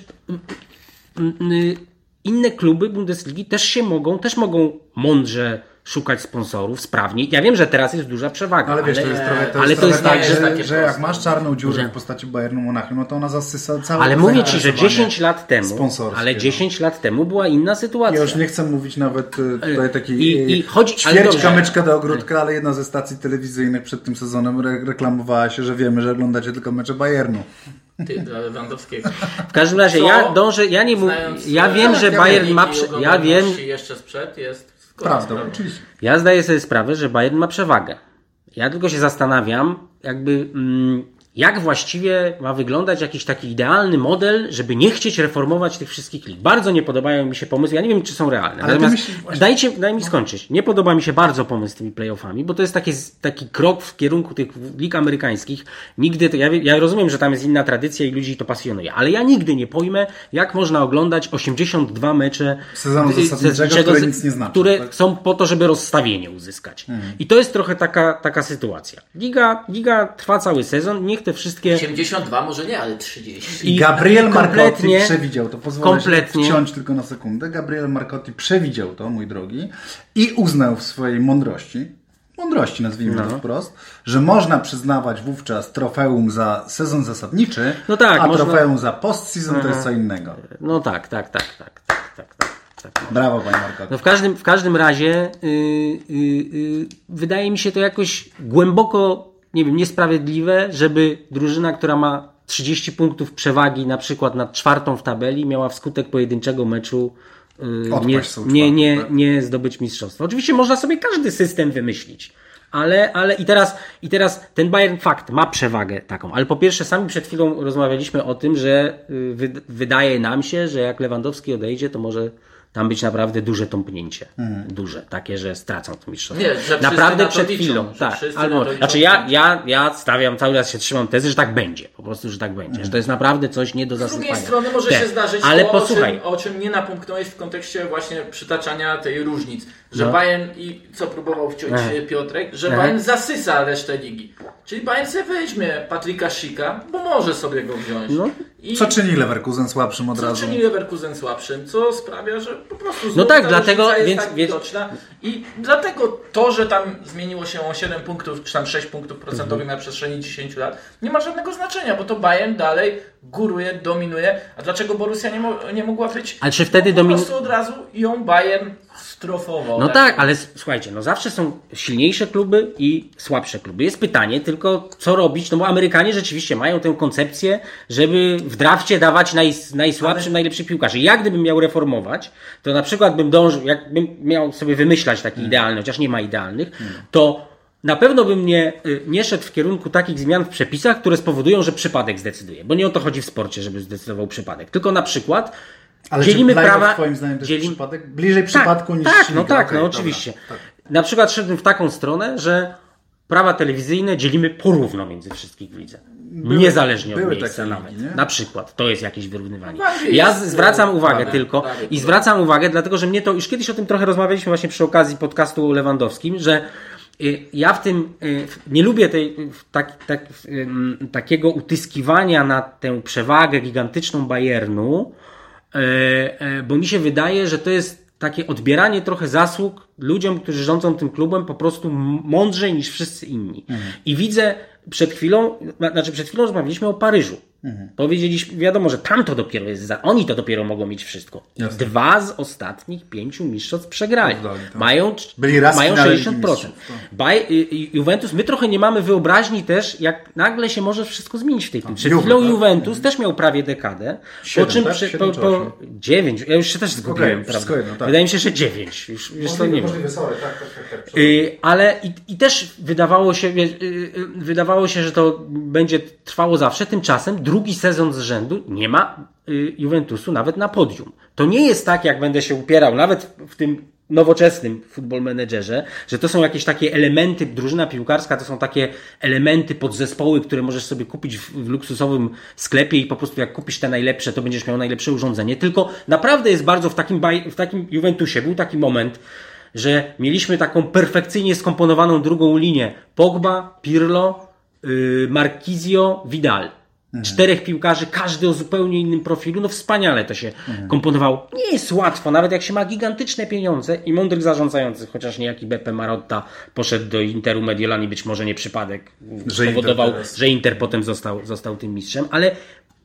[SPEAKER 2] inne kluby Bundesligi też się mogą, też mogą mądrze szukać sponsorów sprawnie. Ja wiem, że teraz jest duża przewaga.
[SPEAKER 1] Ale wiesz, to jest trochę, to
[SPEAKER 2] ale
[SPEAKER 1] jest
[SPEAKER 2] to jest
[SPEAKER 1] tak,
[SPEAKER 2] tak,
[SPEAKER 1] że,
[SPEAKER 3] że-
[SPEAKER 1] że jak masz czarną dziurę w postaci Bayernu Monachium, no to ona zasysa całe
[SPEAKER 2] Ale mówię ci, że
[SPEAKER 1] zainteresowanie
[SPEAKER 2] 10 lat temu, ale
[SPEAKER 1] no.
[SPEAKER 2] 10 lat temu była inna sytuacja.
[SPEAKER 1] Ja już nie chcę mówić nawet y, tutaj takiej
[SPEAKER 2] I- i
[SPEAKER 1] y,
[SPEAKER 2] chodzi-
[SPEAKER 1] ćwierć kamyczka do ogródka, ale jedna ze stacji telewizyjnych przed tym sezonem re reklamowała się, że wiemy, że oglądacie tylko mecze Bayernu.
[SPEAKER 3] Ty, dla Lewandowskiego.
[SPEAKER 2] W każdym razie
[SPEAKER 3] Co?
[SPEAKER 2] ja dążę, ja nie mówię, ja
[SPEAKER 3] e,
[SPEAKER 2] wiem, że Bayern ma, ja wiem,
[SPEAKER 3] jeszcze sprzed jest
[SPEAKER 1] Prawda, oczywiście.
[SPEAKER 2] ja zdaję sobie sprawę, że Bayern ma przewagę. Ja tylko się zastanawiam, jakby, mm, jak właściwie ma wyglądać jakiś taki idealny model, żeby nie chcieć reformować tych wszystkich lig. Bardzo nie podobają mi się pomysły, ja nie wiem, czy są realne.
[SPEAKER 1] Ale
[SPEAKER 2] Natomiast
[SPEAKER 1] myślisz właśnie-
[SPEAKER 2] dajcie, daj mi skończyć. Nie podoba mi się bardzo pomysł z tymi playoffami, bo to jest taki, taki krok w kierunku tych lig amerykańskich. Nigdy, to, ja, ja rozumiem, że tam jest inna tradycja i ludzi to pasjonuje, ale ja nigdy nie pojmę, jak można oglądać 82 mecze
[SPEAKER 1] Sezonu zasadniczego, które nic nie znaczą,
[SPEAKER 2] Które
[SPEAKER 1] tak?
[SPEAKER 2] są po to, żeby rozstawienie uzyskać. I to jest trochę taka, taka sytuacja. Liga, Liga trwa cały sezon, niech te wszystkie
[SPEAKER 3] 82 może nie, ale 30.
[SPEAKER 1] I Gabriel Marcotti przewidział to. Pozwolę
[SPEAKER 2] kompletnie-
[SPEAKER 1] się wciąć tylko na sekundę. Gabriel Marcotti przewidział to, mój drogi, i uznał w swojej mądrości, mądrości nazwijmy
[SPEAKER 2] No.
[SPEAKER 1] to wprost, że można przyznawać wówczas trofeum za sezon zasadniczy,
[SPEAKER 2] No tak,
[SPEAKER 1] a
[SPEAKER 2] można-
[SPEAKER 1] trofeum za postseason to jest co innego.
[SPEAKER 2] No tak, tak, tak, tak, tak, tak, tak. tak.
[SPEAKER 1] Brawo, panie Marcotti.
[SPEAKER 2] No w każdym, w każdym razie yy, yy, yy, wydaje mi się to jakoś głęboko, nie wiem, niesprawiedliwe, żeby drużyna, która ma 30 punktów przewagi na przykład nad czwartą w tabeli, miała wskutek pojedynczego meczu
[SPEAKER 1] Odpaść
[SPEAKER 2] nie, nie, nie,
[SPEAKER 1] tak?
[SPEAKER 2] nie zdobyć mistrzostwa. Oczywiście można sobie każdy system wymyślić. Ale, ale i teraz, i teraz ten Bayern fakt ma przewagę taką. Ale po pierwsze, sami przed chwilą rozmawialiśmy o tym, że y, wyd- wydaje nam się, że jak Lewandowski odejdzie, to może tam być naprawdę duże tąpnięcie. Duże. Takie, że stracą to mistrzostwo.
[SPEAKER 3] Nie, że
[SPEAKER 2] naprawdę
[SPEAKER 3] na
[SPEAKER 2] przed
[SPEAKER 3] liczą,
[SPEAKER 2] chwilą. Tak. Albo, znaczy ja, ja, ja stawiam, cały czas się trzymam tezy, że tak będzie. Po prostu, że tak będzie. Że to jest naprawdę coś nie do
[SPEAKER 3] Z
[SPEAKER 2] zasypania.
[SPEAKER 3] drugiej strony może
[SPEAKER 2] Te.
[SPEAKER 3] się zdarzyć
[SPEAKER 2] Ale
[SPEAKER 3] to,
[SPEAKER 2] posłuchaj.
[SPEAKER 3] o czym, o czym nie napomknąłeś w kontekście właśnie przytaczania tej różnic. Że
[SPEAKER 2] No.
[SPEAKER 3] Bayern i co próbował wciąć
[SPEAKER 2] Aha.
[SPEAKER 3] e, Piotrek, że
[SPEAKER 2] Aha.
[SPEAKER 3] Bayern zasysa resztę ligi. Czyli Bayern sobie weźmie Patryka Szyka, bo może sobie go wziąć.
[SPEAKER 2] No.
[SPEAKER 3] I
[SPEAKER 1] Co czyni Leverkusen słabszym od
[SPEAKER 3] co
[SPEAKER 1] razu?
[SPEAKER 3] czyni Leverkusen słabszym, co sprawia, że po prostu
[SPEAKER 2] No tak,
[SPEAKER 3] ta
[SPEAKER 2] dlatego- więc-
[SPEAKER 3] tak
[SPEAKER 2] więc-
[SPEAKER 3] widoczna. I dlatego to, że tam zmieniło się o 7 punktów, czy tam 6 punktów procentowych
[SPEAKER 2] Mhm.
[SPEAKER 3] na przestrzeni 10 lat, nie ma żadnego znaczenia, bo to Bayern dalej góruje, dominuje. A dlaczego Borussia nie, mo nie mogła być?
[SPEAKER 2] Ale czy wtedy
[SPEAKER 3] po
[SPEAKER 2] domin-
[SPEAKER 3] prostu od razu ją Bayern
[SPEAKER 2] No tak, ale s- słuchajcie, no zawsze są silniejsze kluby i słabsze kluby. Jest pytanie tylko, co robić, no bo Amerykanie rzeczywiście mają tę koncepcję, żeby w drafcie dawać naj, najsłabszym, najlepszych piłkarzy. Ja gdybym miał reformować, to na przykład bym dążył, jakbym miał sobie wymyślać taki idealny, chociaż nie ma idealnych, to na pewno bym nie, y, nie szedł w kierunku takich zmian w przepisach, które spowodują, że przypadek zdecyduje. Bo nie o to chodzi w sporcie, żeby zdecydował przypadek. Tylko na przykład
[SPEAKER 1] Ale
[SPEAKER 2] dzielimy prawa.
[SPEAKER 1] twoim zdaniem to jest
[SPEAKER 2] dzielim-
[SPEAKER 1] przypadek? Bliżej przypadku niż
[SPEAKER 2] tak, no tak,
[SPEAKER 1] Okej,
[SPEAKER 2] no
[SPEAKER 1] dobra,
[SPEAKER 2] oczywiście.
[SPEAKER 1] tak.
[SPEAKER 2] Na przykład szedłem w taką stronę, że prawa telewizyjne dzielimy porówno między wszystkich w lidze. Niezależnie
[SPEAKER 1] były
[SPEAKER 2] od miejsca
[SPEAKER 1] takie
[SPEAKER 2] nawet.
[SPEAKER 1] nie?
[SPEAKER 2] Na przykład. To jest jakieś wyrównywanie.
[SPEAKER 3] Anglii
[SPEAKER 2] Ja zwracam uwagę
[SPEAKER 3] prawie,
[SPEAKER 2] tylko
[SPEAKER 3] prawie,
[SPEAKER 2] i
[SPEAKER 3] prawie.
[SPEAKER 2] zwracam uwagę, dlatego że mnie to, już kiedyś o tym trochę rozmawialiśmy właśnie przy okazji podcastu Lewandowskim, że y, ja w tym y, nie lubię tej, w tak, tak, takiego utyskiwania na tę przewagę gigantyczną Bayernu, bo mi się wydaje, że to jest takie odbieranie trochę zasług ludziom, którzy rządzą tym klubem po prostu mądrzej niż wszyscy inni. I widzę przed chwilą, na- znaczy przed chwilą rozmawialiśmy o Paryżu. Powiedzieliśmy, wiadomo, że tam to dopiero jest za, oni to dopiero mogą mieć wszystko.
[SPEAKER 1] Jasne.
[SPEAKER 2] dwa z ostatnich pięciu mistrzostw przegrali.
[SPEAKER 1] Oddali, tak.
[SPEAKER 2] Mają,
[SPEAKER 1] Byli raz
[SPEAKER 2] mają
[SPEAKER 1] finale
[SPEAKER 2] 60%.
[SPEAKER 1] Ligi Mistrzów, tak.
[SPEAKER 2] Baj, y, Juventus, my trochę nie mamy wyobraźni też, jak nagle się może wszystko zmienić w tej piłce. Przed chwilą
[SPEAKER 1] tak?
[SPEAKER 2] Juventus też miał prawie dekadę,
[SPEAKER 1] Siedem,
[SPEAKER 2] po czym
[SPEAKER 1] tak?
[SPEAKER 2] po, po
[SPEAKER 1] osiem?
[SPEAKER 2] dziewięć, ja już się też zgubiłem,
[SPEAKER 1] wszystko
[SPEAKER 2] prawda?
[SPEAKER 1] jedno, tak.
[SPEAKER 2] Wydaje mi się, że dziewięć, już, już to nie wiem.
[SPEAKER 1] sorry, tak, tak, tak. tak.
[SPEAKER 2] Y, ale i, i też wydawało się, y, wydawało się, że to będzie trwało zawsze. Tymczasem drugi sezon z rzędu nie ma y, Juventusu nawet na podium. To nie jest tak, jak będę się upierał, nawet w, tym nowoczesnym futbol menedżerze, że to są jakieś takie elementy, drużyna piłkarska to są takie elementy, podzespoły, które możesz sobie kupić w, w luksusowym sklepie i po prostu jak kupisz te najlepsze, to będziesz miał najlepsze urządzenie. Tylko naprawdę jest bardzo w takim, w takim Juventusie, był taki moment, że mieliśmy taką perfekcyjnie skomponowaną drugą linię. Pogba, Pirlo, yy, Marquizio, Vidal. Czterech piłkarzy, każdy o zupełnie innym profilu. No wspaniale to się komponowało. Nie jest łatwo, nawet jak się ma gigantyczne pieniądze i mądrych zarządzających, chociaż niejaki Beppe Marotta poszedł do Interu Mediolani, być może nie przypadek
[SPEAKER 1] Że Inter
[SPEAKER 2] spowodował,
[SPEAKER 1] teraz-
[SPEAKER 2] że Inter potem został, został tym mistrzem, ale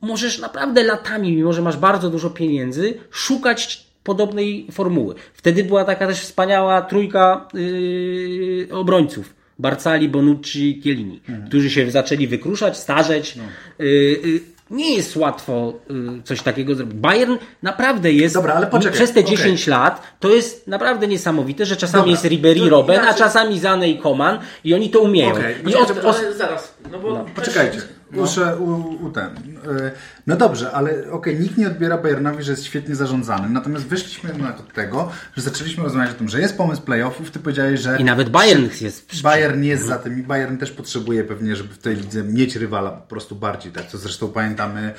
[SPEAKER 2] możesz naprawdę latami, mimo że masz bardzo dużo pieniędzy, szukać podobnej formuły. Wtedy była taka też wspaniała trójka yy, obrońców. Barcali, Bonucci, Chiellini,
[SPEAKER 1] Mhm.
[SPEAKER 2] którzy się zaczęli wykruszać, starzeć.
[SPEAKER 1] No.
[SPEAKER 2] Yy, yy, nie jest łatwo yy, coś takiego zrobić. Bayern naprawdę jest,
[SPEAKER 1] Dobra, ale poczekaj,
[SPEAKER 2] przez te
[SPEAKER 1] okej.
[SPEAKER 2] 10 lat, to jest naprawdę niesamowite, że czasami
[SPEAKER 1] Dobra,
[SPEAKER 2] jest Ribery,
[SPEAKER 3] to
[SPEAKER 2] Robben, a
[SPEAKER 3] inaczej-
[SPEAKER 2] czasami Zane i Koman i oni to umieją.
[SPEAKER 1] Okej,
[SPEAKER 2] I od,
[SPEAKER 3] Ale
[SPEAKER 2] os-
[SPEAKER 3] zaraz, no bo...
[SPEAKER 1] Poczekajcie,
[SPEAKER 3] No.
[SPEAKER 1] muszę u, u ten. y, No dobrze, ale okej, nikt nie odbiera Bayernowi, że jest świetnie zarządzany. Natomiast wyszliśmy jednak od tego, że zaczęliśmy rozmawiać o tym, że jest pomysł playoffów. Ty powiedziałeś, że
[SPEAKER 2] I nawet Bayern jest
[SPEAKER 1] Bayern jest za tym i Bayern też potrzebuje pewnie, żeby w tej lidze mieć rywala po prostu bardziej. Tak, co zresztą pamiętamy.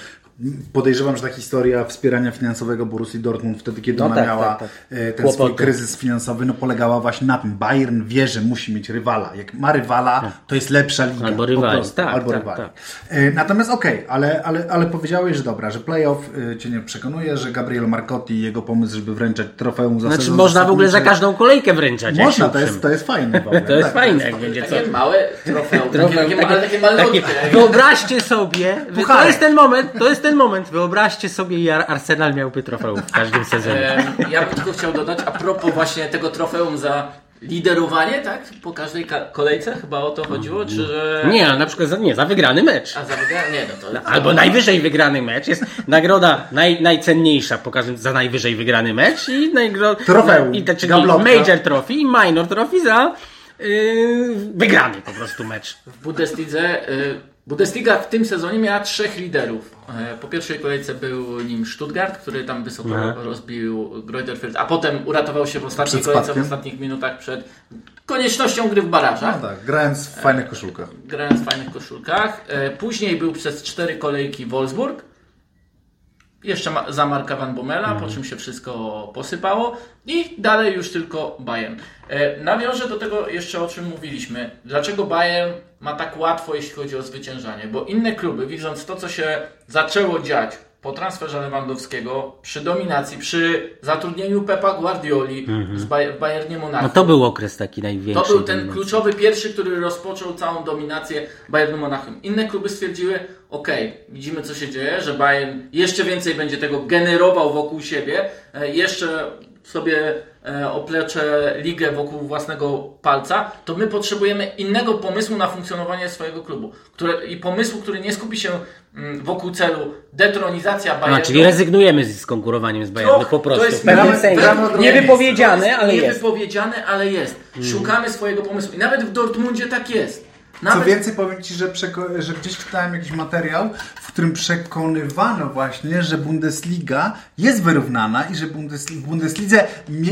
[SPEAKER 1] Podejrzewam, że ta historia wspierania finansowego Borussii Dortmund wtedy, kiedy
[SPEAKER 2] No
[SPEAKER 1] ona
[SPEAKER 2] tak,
[SPEAKER 1] miała
[SPEAKER 2] tak, tak.
[SPEAKER 1] e, ten
[SPEAKER 2] Kłopoty.
[SPEAKER 1] swój kryzys finansowy, no polegała właśnie na tym. Bayern wie, że musi mieć rywala. Jak ma rywala, to jest lepsza liga.
[SPEAKER 2] Albo
[SPEAKER 1] prostu.
[SPEAKER 2] tak,
[SPEAKER 1] Albo
[SPEAKER 2] tak,
[SPEAKER 1] rywali.
[SPEAKER 2] tak.
[SPEAKER 1] E, Natomiast okej, ale, ale, ale powiedziałeś, że dobra, że playoff e, Cię nie przekonuje, że Gabriel Marcotti i jego pomysł, żeby wręczać trofeum za
[SPEAKER 2] Znaczy
[SPEAKER 1] sezon
[SPEAKER 2] można w ogóle za każdą kolejkę wręczać.
[SPEAKER 1] Można, to jest, to jest fajne.
[SPEAKER 2] To jest
[SPEAKER 1] Tak,
[SPEAKER 2] fajne, jak będzie co.
[SPEAKER 3] Takie małe trofeum,
[SPEAKER 2] Trofeum,
[SPEAKER 3] takie, takie, takie
[SPEAKER 2] takie-
[SPEAKER 3] malutkie.
[SPEAKER 2] Wyobraźcie sobie, to jest ten moment, to jest ten moment. Wyobraźcie sobie, Arsenal miałby trofeum w każdym sezonie.
[SPEAKER 3] Ja bym tylko chciał dodać, a propos właśnie tego trofeum za liderowanie, tak? Po każdej ka- kolejce chyba o to chodziło, czy że...
[SPEAKER 2] Nie, ale na przykład za, nie, za wygrany mecz.
[SPEAKER 3] A za wygranie? Nie, no to...
[SPEAKER 2] Albo najwyżej wygrany mecz. Jest nagroda naj, najcenniejsza po każdym, za najwyżej wygrany mecz i nagroda.
[SPEAKER 1] Trofeum.
[SPEAKER 2] I te, czyli
[SPEAKER 1] Gablotka.
[SPEAKER 2] Major Trophy i Minor Trophy za yy, wygrany po prostu mecz.
[SPEAKER 3] W Bundeslidze, y, Bundesliga w tym sezonie miała trzech liderów. E, Po pierwszej kolejce był nim Stuttgart, który tam wysoko
[SPEAKER 2] Aha.
[SPEAKER 3] rozbił Greuterfeld, a potem uratował się w ostatniej kolejce, w ostatnich minutach przed koniecznością gry w barażach.
[SPEAKER 1] No tak, grając w fajnych koszulkach.
[SPEAKER 3] grając w fajnych koszulkach. E, Później był przez cztery kolejki Wolfsburg. Jeszcze ma, za Marka Van Bommela, po czym się wszystko posypało. I dalej już tylko Bayern. E, nawiążę do tego jeszcze o czym mówiliśmy. Dlaczego Bayern ma tak łatwo, jeśli chodzi o zwyciężanie? Bo inne kluby, widząc to, co się zaczęło dziać po transferze Lewandowskiego, przy dominacji, przy zatrudnieniu Pepa Guardioli z Baj- w Bayernie Monachium.
[SPEAKER 2] No to był okres taki największy.
[SPEAKER 3] To był ten
[SPEAKER 2] dominacji.
[SPEAKER 3] kluczowy pierwszy, który rozpoczął całą dominację Bayernu Monachium. Inne kluby stwierdziły, ok, widzimy co się dzieje, że Bayern jeszcze więcej będzie tego generował wokół siebie, e, jeszcze sobie oplecze ligę wokół własnego palca, to my potrzebujemy innego pomysłu na funkcjonowanie swojego klubu. Które, I pomysłu, który nie skupi się mm, wokół celu detronizacja Bayernu.
[SPEAKER 2] A, czyli rezygnujemy z konkurowaniem z Bayernem, po prostu.
[SPEAKER 3] to jest
[SPEAKER 2] w Niewypowiedziane, ale jest.
[SPEAKER 3] Niewypowiedziane, ale jest. Szukamy swojego pomysłu. I nawet w Dortmundzie tak jest.
[SPEAKER 1] Co
[SPEAKER 3] Nawet
[SPEAKER 1] więcej, powiem Ci, że, przeko- że gdzieś czytałem jakiś materiał, w którym przekonywano właśnie, że Bundesliga jest wyrównana i że Bundesli- w Bundeslidze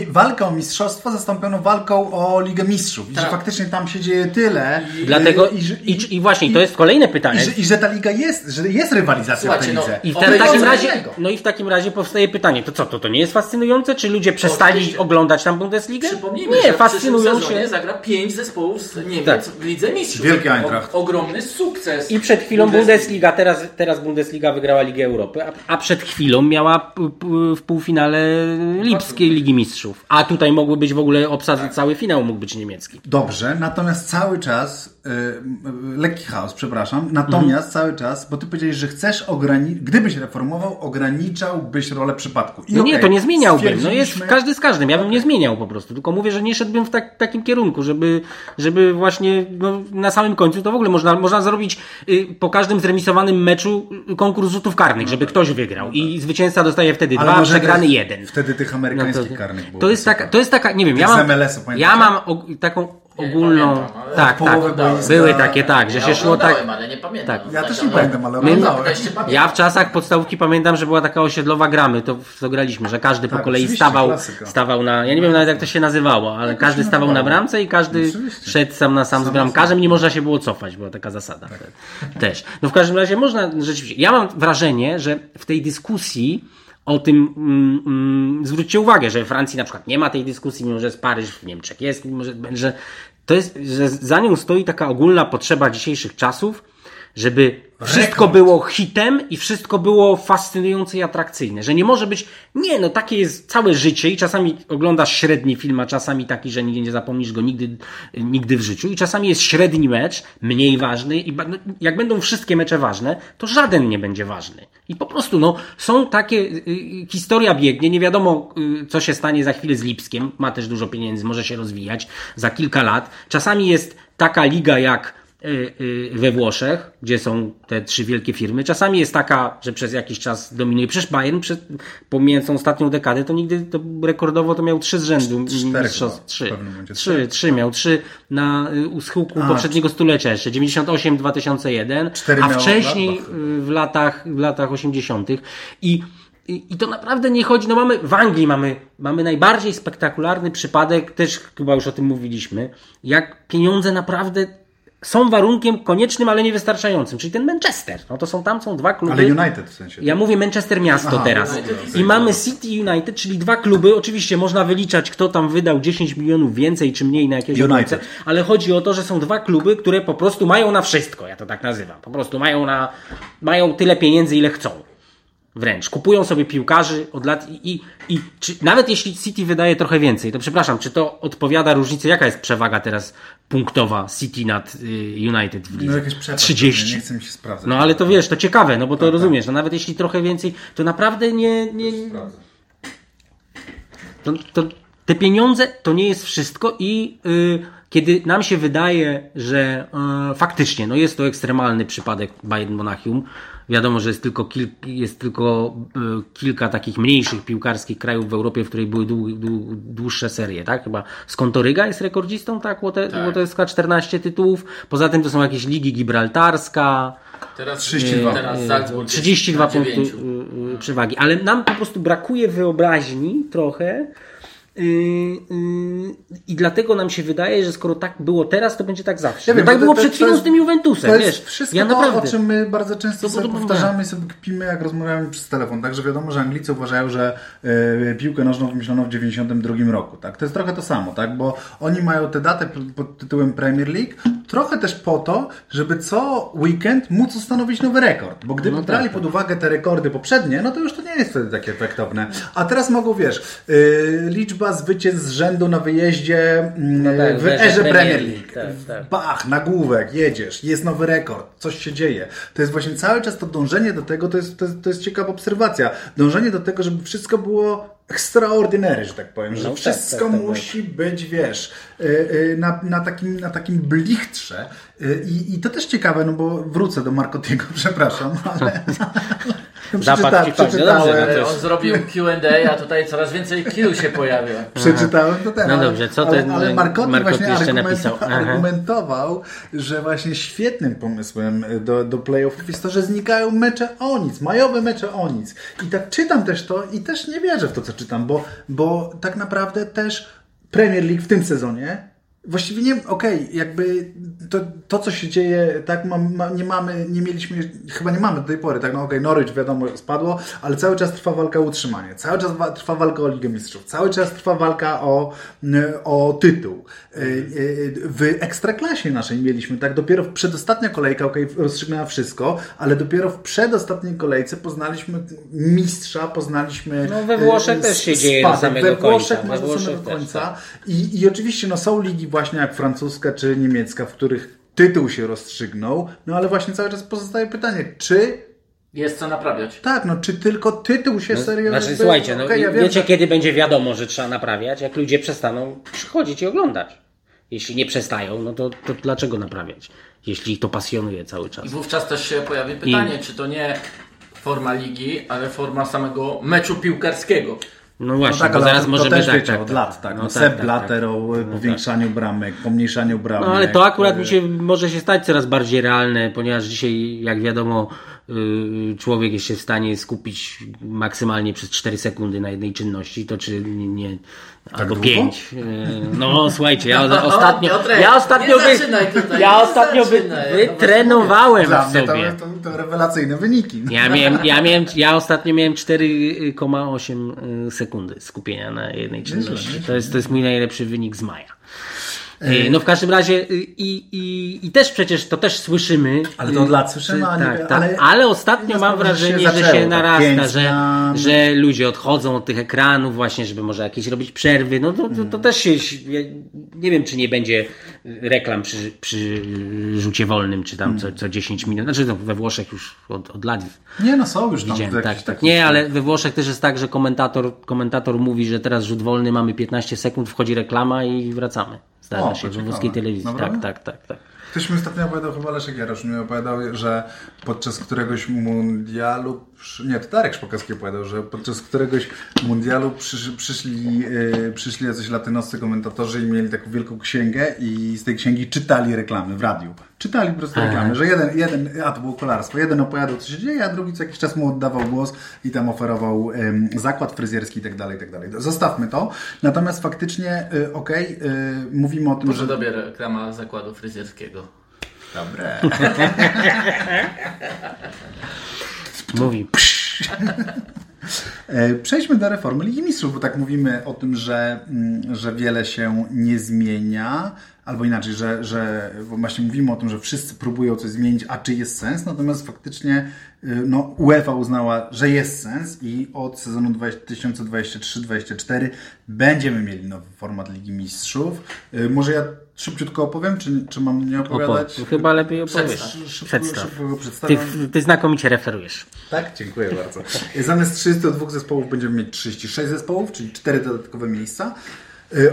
[SPEAKER 1] walka o mistrzostwo zastąpiono walką o Ligę Mistrzów. I
[SPEAKER 3] Tak.
[SPEAKER 1] że faktycznie tam się dzieje tyle.
[SPEAKER 2] Dlatego,
[SPEAKER 1] i, że-
[SPEAKER 2] i, i właśnie, to jest kolejne pytanie.
[SPEAKER 1] i, że, I że ta liga jest, że jest rywalizacja w
[SPEAKER 3] Słuchajcie,
[SPEAKER 1] tej
[SPEAKER 3] no,
[SPEAKER 1] lidze.
[SPEAKER 2] I w, te, w takim razie, no i w takim razie powstaje pytanie, to co, to, to nie jest fascynujące? Czy ludzie przestali
[SPEAKER 3] Oczywiście.
[SPEAKER 2] oglądać tam Bundesligę?
[SPEAKER 3] przypomnijmy,
[SPEAKER 2] nie,
[SPEAKER 3] że w
[SPEAKER 2] fascynują
[SPEAKER 3] sezonie
[SPEAKER 2] się.
[SPEAKER 3] zagra pięć zespołów z Niemiec
[SPEAKER 2] Tak.
[SPEAKER 3] w Lidze Mistrzów.
[SPEAKER 1] Wielu wielki Eintracht.
[SPEAKER 3] O, ogromny sukces.
[SPEAKER 2] I przed chwilą. Bundesliga, teraz, teraz Bundesliga wygrała Ligę Europy, a, a przed chwilą miała p, p, w półfinale Lipskiej Ligi Mistrzów. A tutaj mogły być w ogóle obsady, cały finał mógł być niemiecki.
[SPEAKER 1] Dobrze, natomiast cały czas, y, y, lekki chaos, przepraszam, natomiast cały czas, bo ty powiedziałeś, że chcesz ograniczyć, gdybyś reformował, ograniczałbyś rolę przypadku. I
[SPEAKER 2] No nie,
[SPEAKER 1] okej,
[SPEAKER 2] to nie zmieniałbym. No jest każdy z każdym. Ja bym nie zmieniał po prostu. Tylko mówię, że nie szedłbym w tak, takim kierunku, żeby, żeby właśnie no, na samym końcu to w ogóle można, można zrobić y, po każdym zremisowanym meczu y, konkurs rzutów karnych, żeby ktoś wygrał. I zwycięzca dostaje wtedy
[SPEAKER 1] No tak. Ale
[SPEAKER 2] dwa, przegrany jeden.
[SPEAKER 1] Wtedy tych
[SPEAKER 2] No
[SPEAKER 1] amerykańskich
[SPEAKER 2] to,
[SPEAKER 1] karnych było.
[SPEAKER 2] to jest taka, to jest taka, nie wiem, ja
[SPEAKER 1] Tych
[SPEAKER 2] mam, ja mam taką ogólną,
[SPEAKER 3] pamiętam, ale
[SPEAKER 2] tak, tak,
[SPEAKER 1] boiska-
[SPEAKER 2] były takie, tak, że
[SPEAKER 3] Ja
[SPEAKER 2] się szło tak,
[SPEAKER 3] ale nie pamiętam.
[SPEAKER 2] tak.
[SPEAKER 1] Ja też
[SPEAKER 3] Znaczy,
[SPEAKER 1] nie pamiętam, ale
[SPEAKER 3] My.
[SPEAKER 2] Ja w czasach podstawówki pamiętam, że była taka osiedlowa gramy, to to graliśmy, że każdy po
[SPEAKER 1] Tak,
[SPEAKER 2] kolei
[SPEAKER 1] oczywiście,
[SPEAKER 2] stawał,
[SPEAKER 1] klasyka.
[SPEAKER 2] stawał na, ja nie wiem nawet jak to się nazywało, ale każdy
[SPEAKER 1] się
[SPEAKER 2] stawał na bramce i każdy
[SPEAKER 1] Oczywiście.
[SPEAKER 2] szedł sam na sam z
[SPEAKER 1] Sam na
[SPEAKER 2] bramkarzem, nie można się było cofać, była taka zasada też. No w każdym razie można rzeczywiście, ja mam wrażenie, że w tej dyskusji o tym, mm, mm, zwróćcie uwagę, że we Francji na przykład nie ma tej dyskusji, mimo że jest Paryż, w Niemczech jest, mimo że, że to jest, że za nią stoi taka ogólna potrzeba dzisiejszych czasów, żeby wszystko
[SPEAKER 1] Rekord.
[SPEAKER 2] było hitem i wszystko było fascynujące i atrakcyjne. Że nie może być, nie, no takie jest całe życie i czasami oglądasz średni film, a czasami taki, że nigdy nie zapomnisz go nigdy, nigdy w życiu i czasami jest średni mecz, mniej ważny i no, jak będą wszystkie mecze ważne, to żaden nie będzie ważny. I po prostu, no, są takie, y, y, historia biegnie, nie wiadomo, y, co się stanie za chwilę z Lipskiem, ma też dużo pieniędzy, może się rozwijać za kilka lat. Czasami jest taka liga jak we Włoszech, gdzie są te trzy wielkie firmy. Czasami jest taka, że przez jakiś czas dominuje. Przecież Bayern, przez, pomijając ostatnią dekadę, to nigdy to rekordowo to miał trzy z rzędu. Mistrzostw. Trzy. Trzy, trzy miał. Trzy na y, u schyłku
[SPEAKER 1] A,
[SPEAKER 2] poprzedniego stulecia jeszcze. 98-2001.
[SPEAKER 1] Cztery
[SPEAKER 2] A
[SPEAKER 1] miał
[SPEAKER 2] wcześniej y, w latach, w latach 80. I i, I to naprawdę nie chodzi, no mamy, w Anglii mamy, mamy najbardziej spektakularny przypadek, też chyba już o tym mówiliśmy, jak pieniądze naprawdę są warunkiem koniecznym, ale niewystarczającym, czyli ten Manchester. No to są tam są dwa kluby.
[SPEAKER 1] Ale United w sensie.
[SPEAKER 2] Ja mówię Manchester miasto
[SPEAKER 1] Aha,
[SPEAKER 2] teraz.
[SPEAKER 3] United.
[SPEAKER 2] I mamy City United, czyli dwa kluby. Oczywiście można wyliczać, kto tam wydał 10 milionów więcej czy mniej na jakieś
[SPEAKER 1] United.
[SPEAKER 2] ale chodzi o to, że są dwa kluby, które po prostu mają na wszystko. Ja to tak nazywam. Po prostu mają na, mają tyle pieniędzy, ile chcą. Wręcz. Kupują sobie piłkarzy od lat i, i, i czy, nawet jeśli City wydaje trochę więcej, to przepraszam, czy to odpowiada różnicy? Jaka jest przewaga teraz punktowa City nad y, United w lidze?
[SPEAKER 1] No jakieś przepaść,
[SPEAKER 2] 30.
[SPEAKER 1] Nie chcę mi się sprawdzać.
[SPEAKER 2] No ale to wiesz, to ciekawe, no bo to rozumiesz, no nawet jeśli trochę więcej, to naprawdę nie, nie, to, to te pieniądze to nie jest wszystko i y, kiedy nam się wydaje, że y, faktycznie no jest to ekstremalny przypadek Bayern Monachium, wiadomo, że jest tylko, jest tylko y, kilka takich mniejszych piłkarskich krajów w Europie, w której były dłu, dłu, dłuższe serie, tak? Chyba Skontoryga jest rekordzistą, tak? Łote,
[SPEAKER 3] Tak.
[SPEAKER 2] Łotewska 14 tytułów, poza tym to są jakieś ligi Gibraltarska,
[SPEAKER 3] Teraz
[SPEAKER 1] 32.
[SPEAKER 3] Teraz Salzburg
[SPEAKER 2] 32
[SPEAKER 3] jest na
[SPEAKER 2] punkty y, przewagi. Ale nam po prostu brakuje wyobraźni trochę. Y, y, I dlatego nam się wydaje, że skoro tak było teraz, to będzie tak zawsze.
[SPEAKER 1] Ja
[SPEAKER 2] no
[SPEAKER 1] wiem,
[SPEAKER 2] tak
[SPEAKER 1] bo to-
[SPEAKER 2] było
[SPEAKER 1] to-
[SPEAKER 2] przed
[SPEAKER 1] to
[SPEAKER 2] chwilą
[SPEAKER 1] jest-
[SPEAKER 2] z tym Juventusem,
[SPEAKER 1] To
[SPEAKER 2] wiesz.
[SPEAKER 1] jest wszystko
[SPEAKER 2] ja
[SPEAKER 1] to,
[SPEAKER 2] naprawdę.
[SPEAKER 1] o czym my bardzo często
[SPEAKER 2] To
[SPEAKER 1] sobie powtarzamy i sobie kpimy, jak rozmawiamy przez telefon. Także wiadomo, że Anglicy uważają, że e, piłkę nożną wymyślono w 92 roku. Tak? To jest trochę to samo, tak? bo oni mają tę datę pod tytułem Premier League trochę też po to, żeby co weekend móc ustanowić nowy rekord. Bo gdyby
[SPEAKER 2] No tak,
[SPEAKER 1] brali
[SPEAKER 2] tak.
[SPEAKER 1] pod uwagę te rekordy poprzednie, no to już to nie jest wtedy takie efektowne. A teraz mogą, wiesz, y, liczba zwycięstw z rzędu na wyjeździe mm,
[SPEAKER 2] tak,
[SPEAKER 1] w
[SPEAKER 2] w erze Premier League, tak, tak.
[SPEAKER 1] Bach, nagłówek, jedziesz, jest nowy rekord, coś się dzieje. To jest właśnie cały czas to dążenie do tego, to jest, to jest, to jest ciekawa obserwacja. Dążenie do tego, żeby wszystko było extraordinary, że tak powiem, że
[SPEAKER 2] No tak,
[SPEAKER 1] wszystko
[SPEAKER 2] tak, tak,
[SPEAKER 1] musi być, wiesz, y, y, na, na, takim, na takim blichtrze. Y, I, I to też ciekawe, no bo wrócę do Marcotiego, przepraszam, ale przeczyta,
[SPEAKER 2] no dobrze,
[SPEAKER 1] przeczytałem,
[SPEAKER 2] no
[SPEAKER 3] Ale on zrobił Q&A, a tutaj coraz więcej Q się pojawia.
[SPEAKER 1] Przeczytałem to teraz.
[SPEAKER 2] No dobrze, co
[SPEAKER 1] ale,
[SPEAKER 2] ten,
[SPEAKER 1] ale Marcotti
[SPEAKER 2] Marcotti
[SPEAKER 1] właśnie
[SPEAKER 2] jeszcze
[SPEAKER 1] argument,
[SPEAKER 2] napisał? Aha.
[SPEAKER 1] argumentował, że właśnie świetnym pomysłem do, do playoffów jest to, że znikają mecze o nic, majowe mecze o nic. I tak czytam też to i też nie wierzę w to, co czytam, bo, bo tak naprawdę też Premier League w tym sezonie Właściwie nie, okej, jakby to, to, co się dzieje, tak, ma, ma, nie mamy, nie mieliśmy, chyba nie mamy do tej pory, tak, no okej, Norwich wiadomo spadło, ale cały czas trwa walka o utrzymanie, cały czas wa- trwa walka o Ligę Mistrzów, cały czas trwa walka o, o tytuł. Y, y, W ekstraklasie naszej mieliśmy, tak, dopiero w przedostatnia kolejka, okej, rozstrzygnęła wszystko, ale dopiero w przedostatniej kolejce poznaliśmy mistrza, poznaliśmy...
[SPEAKER 2] No, we Włoszech
[SPEAKER 1] y,
[SPEAKER 2] też się dzieje do samego
[SPEAKER 1] we Włoszech
[SPEAKER 2] końca, we
[SPEAKER 1] do
[SPEAKER 2] Włoszech
[SPEAKER 1] samego
[SPEAKER 2] też,
[SPEAKER 1] końca. I, I oczywiście no, są ligi właśnie jak francuska czy niemiecka, w których tytuł się rozstrzygnął, no ale właśnie cały czas pozostaje pytanie, czy
[SPEAKER 3] Jest co naprawiać.
[SPEAKER 1] tak, no czy tylko tytuł się serio...
[SPEAKER 2] Znaczy,
[SPEAKER 1] jakby-
[SPEAKER 2] słuchajcie, no,
[SPEAKER 1] okej, ja wiem,
[SPEAKER 2] wiecie, kiedy będzie wiadomo, że trzeba naprawiać? Jak ludzie przestaną przychodzić i oglądać. Jeśli nie przestają, no to, to dlaczego naprawiać? Jeśli ich to pasjonuje cały czas.
[SPEAKER 3] I wówczas też się pojawi pytanie, czy to nie forma ligi, ale forma samego meczu piłkarskiego.
[SPEAKER 2] No
[SPEAKER 1] No
[SPEAKER 2] właśnie,
[SPEAKER 1] tak,
[SPEAKER 2] bo zaraz
[SPEAKER 1] to,
[SPEAKER 2] możemy
[SPEAKER 1] to też
[SPEAKER 2] tak,
[SPEAKER 1] wiecie
[SPEAKER 2] tak,
[SPEAKER 1] od
[SPEAKER 2] tak.
[SPEAKER 1] lat, tak. No,
[SPEAKER 2] tak,
[SPEAKER 1] Sepp
[SPEAKER 2] tak,
[SPEAKER 1] Blatter
[SPEAKER 2] tak.
[SPEAKER 1] o powiększaniu bramek, pomniejszaniu bramek.
[SPEAKER 2] No ale to akurat mi się może się stać coraz bardziej realne, ponieważ dzisiaj, jak wiadomo, człowiek jest się w stanie skupić maksymalnie przez 4 sekundy na jednej czynności, to czy nie, nie albo
[SPEAKER 1] długo?
[SPEAKER 2] 5. No słuchajcie, ja o- ostatnio,
[SPEAKER 3] Piotrek,
[SPEAKER 2] ja ostatnio, wy, ja ostatnio wy, wytrenowałem
[SPEAKER 1] Dla
[SPEAKER 2] w
[SPEAKER 1] mnie to,
[SPEAKER 2] sobie.
[SPEAKER 1] to, to rewelacyjne wyniki.
[SPEAKER 2] Ja miałem, ja miałem, ja ostatnio miałem 4,8 sekundy skupienia na jednej czynności. To jest, to jest mój najlepszy wynik z maja. Y, No w każdym razie y, i, i, i też przecież to też słyszymy.
[SPEAKER 1] Ale to od lat
[SPEAKER 2] y,
[SPEAKER 1] słyszymy, a
[SPEAKER 2] tak, tak.
[SPEAKER 1] ale-
[SPEAKER 2] Ale, ostatnio mam
[SPEAKER 1] że się
[SPEAKER 2] wrażenie, że się,
[SPEAKER 1] zaczęło, tak,
[SPEAKER 2] narasta,
[SPEAKER 1] pięć
[SPEAKER 2] że, że ludzie odchodzą od tych ekranów właśnie, żeby może jakieś robić przerwy. No to, to, to też się, nie wiem czy nie będzie reklam przy, przy rzucie wolnym, czy tam co, co 10 minut. Znaczy no, we Włoszech już od, od lat
[SPEAKER 1] Nie no, są już tam
[SPEAKER 2] Widziałem, tak, tak. Nie, ale we Włoszech też jest tak, że komentator, komentator mówi, że teraz rzut wolny, mamy 15 sekund, wchodzi reklama i wracamy. Zdarza
[SPEAKER 1] O,
[SPEAKER 2] we włoskiej telewizji. Tak, tak, tak, tak.
[SPEAKER 1] Ktoś mi ostatnio opowiadał, chyba Leszek Jarosz mi opowiadał, że podczas któregoś mundialu, nie, to Darek Szpakowski opowiadał, że podczas któregoś mundialu przysz, przyszli, yy, przyszli jacyś latynoscy komentatorzy i mieli taką wielką księgę i z tej księgi czytali reklamy w radiu. Czytali po prostu reklamy, że jeden, jeden, a to było kolarstwo, jeden opowiadał co się dzieje, a drugi co jakiś czas mu oddawał głos i tam oferował em, zakład fryzjerski i tak dalej, i tak dalej. Zostawmy to. Natomiast faktycznie, y, okej, y, mówimy o tym,
[SPEAKER 3] Może
[SPEAKER 1] że...
[SPEAKER 3] dobie reklama zakładu fryzjerskiego.
[SPEAKER 1] Dobre.
[SPEAKER 2] Mówi.
[SPEAKER 1] E, Przejdźmy do reformy Ligi Mistrzów, bo tak mówimy o tym, że, mm, że wiele się nie zmienia, albo inaczej, że, że właśnie mówimy o tym, że wszyscy próbują coś zmienić, a czy jest sens, natomiast faktycznie y, no, UEFA uznała, że jest sens i od sezonu 2023-2024 będziemy mieli nowy format Ligi Mistrzów. Y, Może ja szybciutko opowiem, czy, czy mam nie opowiadać?
[SPEAKER 2] Opo- chyba lepiej opowiesz.
[SPEAKER 3] Przedstaw.
[SPEAKER 1] Szybko,
[SPEAKER 2] Przedstaw. Ty, ty znakomicie referujesz.
[SPEAKER 1] Tak, dziękuję bardzo. Zamiast 32 zespołów będziemy mieć 36 zespołów, czyli 4 dodatkowe miejsca.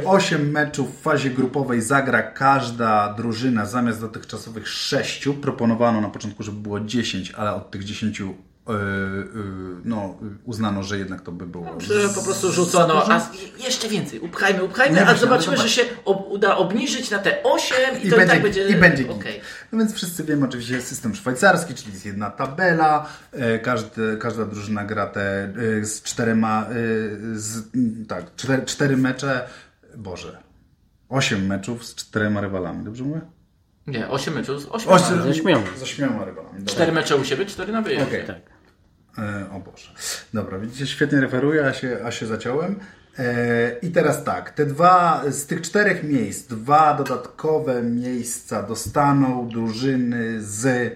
[SPEAKER 1] 8 meczów w fazie grupowej zagra każda drużyna zamiast dotychczasowych 6. Proponowano na początku, żeby było 10, ale od tych 10 yy, yy, no, uznano, że jednak to by było.
[SPEAKER 3] Że po prostu rzucono, a jeszcze więcej, upchajmy, upchajmy,
[SPEAKER 1] Nie,
[SPEAKER 3] a zobaczymy,
[SPEAKER 1] ale
[SPEAKER 3] że się ob, uda obniżyć na te 8 i,
[SPEAKER 1] I
[SPEAKER 3] to
[SPEAKER 1] będzie,
[SPEAKER 3] i tak będzie...
[SPEAKER 1] i będzie.
[SPEAKER 3] Okej.
[SPEAKER 1] No więc wszyscy wiemy, oczywiście jest system szwajcarski, czyli jest jedna tabela, e, każdy, każda drużyna gra te e, z czterema, e, z, tak, cztery, cztery mecze, Boże, osiem meczów z czterema rywalami, dobrze mówię?
[SPEAKER 3] Nie, 8 meczów z 8.
[SPEAKER 1] Osiem,
[SPEAKER 2] ze ośmioma.
[SPEAKER 1] Z ośmioma rywalami. dobra.
[SPEAKER 3] 4 mecze u siebie, 4 na wyjeździe.
[SPEAKER 1] Okej.
[SPEAKER 2] Tak.
[SPEAKER 1] E, o Boże. Dobra, widzicie, świetnie referuję, a się, a się zaciąłem. E, I teraz tak, te dwa, z tych czterech miejsc, dwa dodatkowe miejsca dostaną drużyny z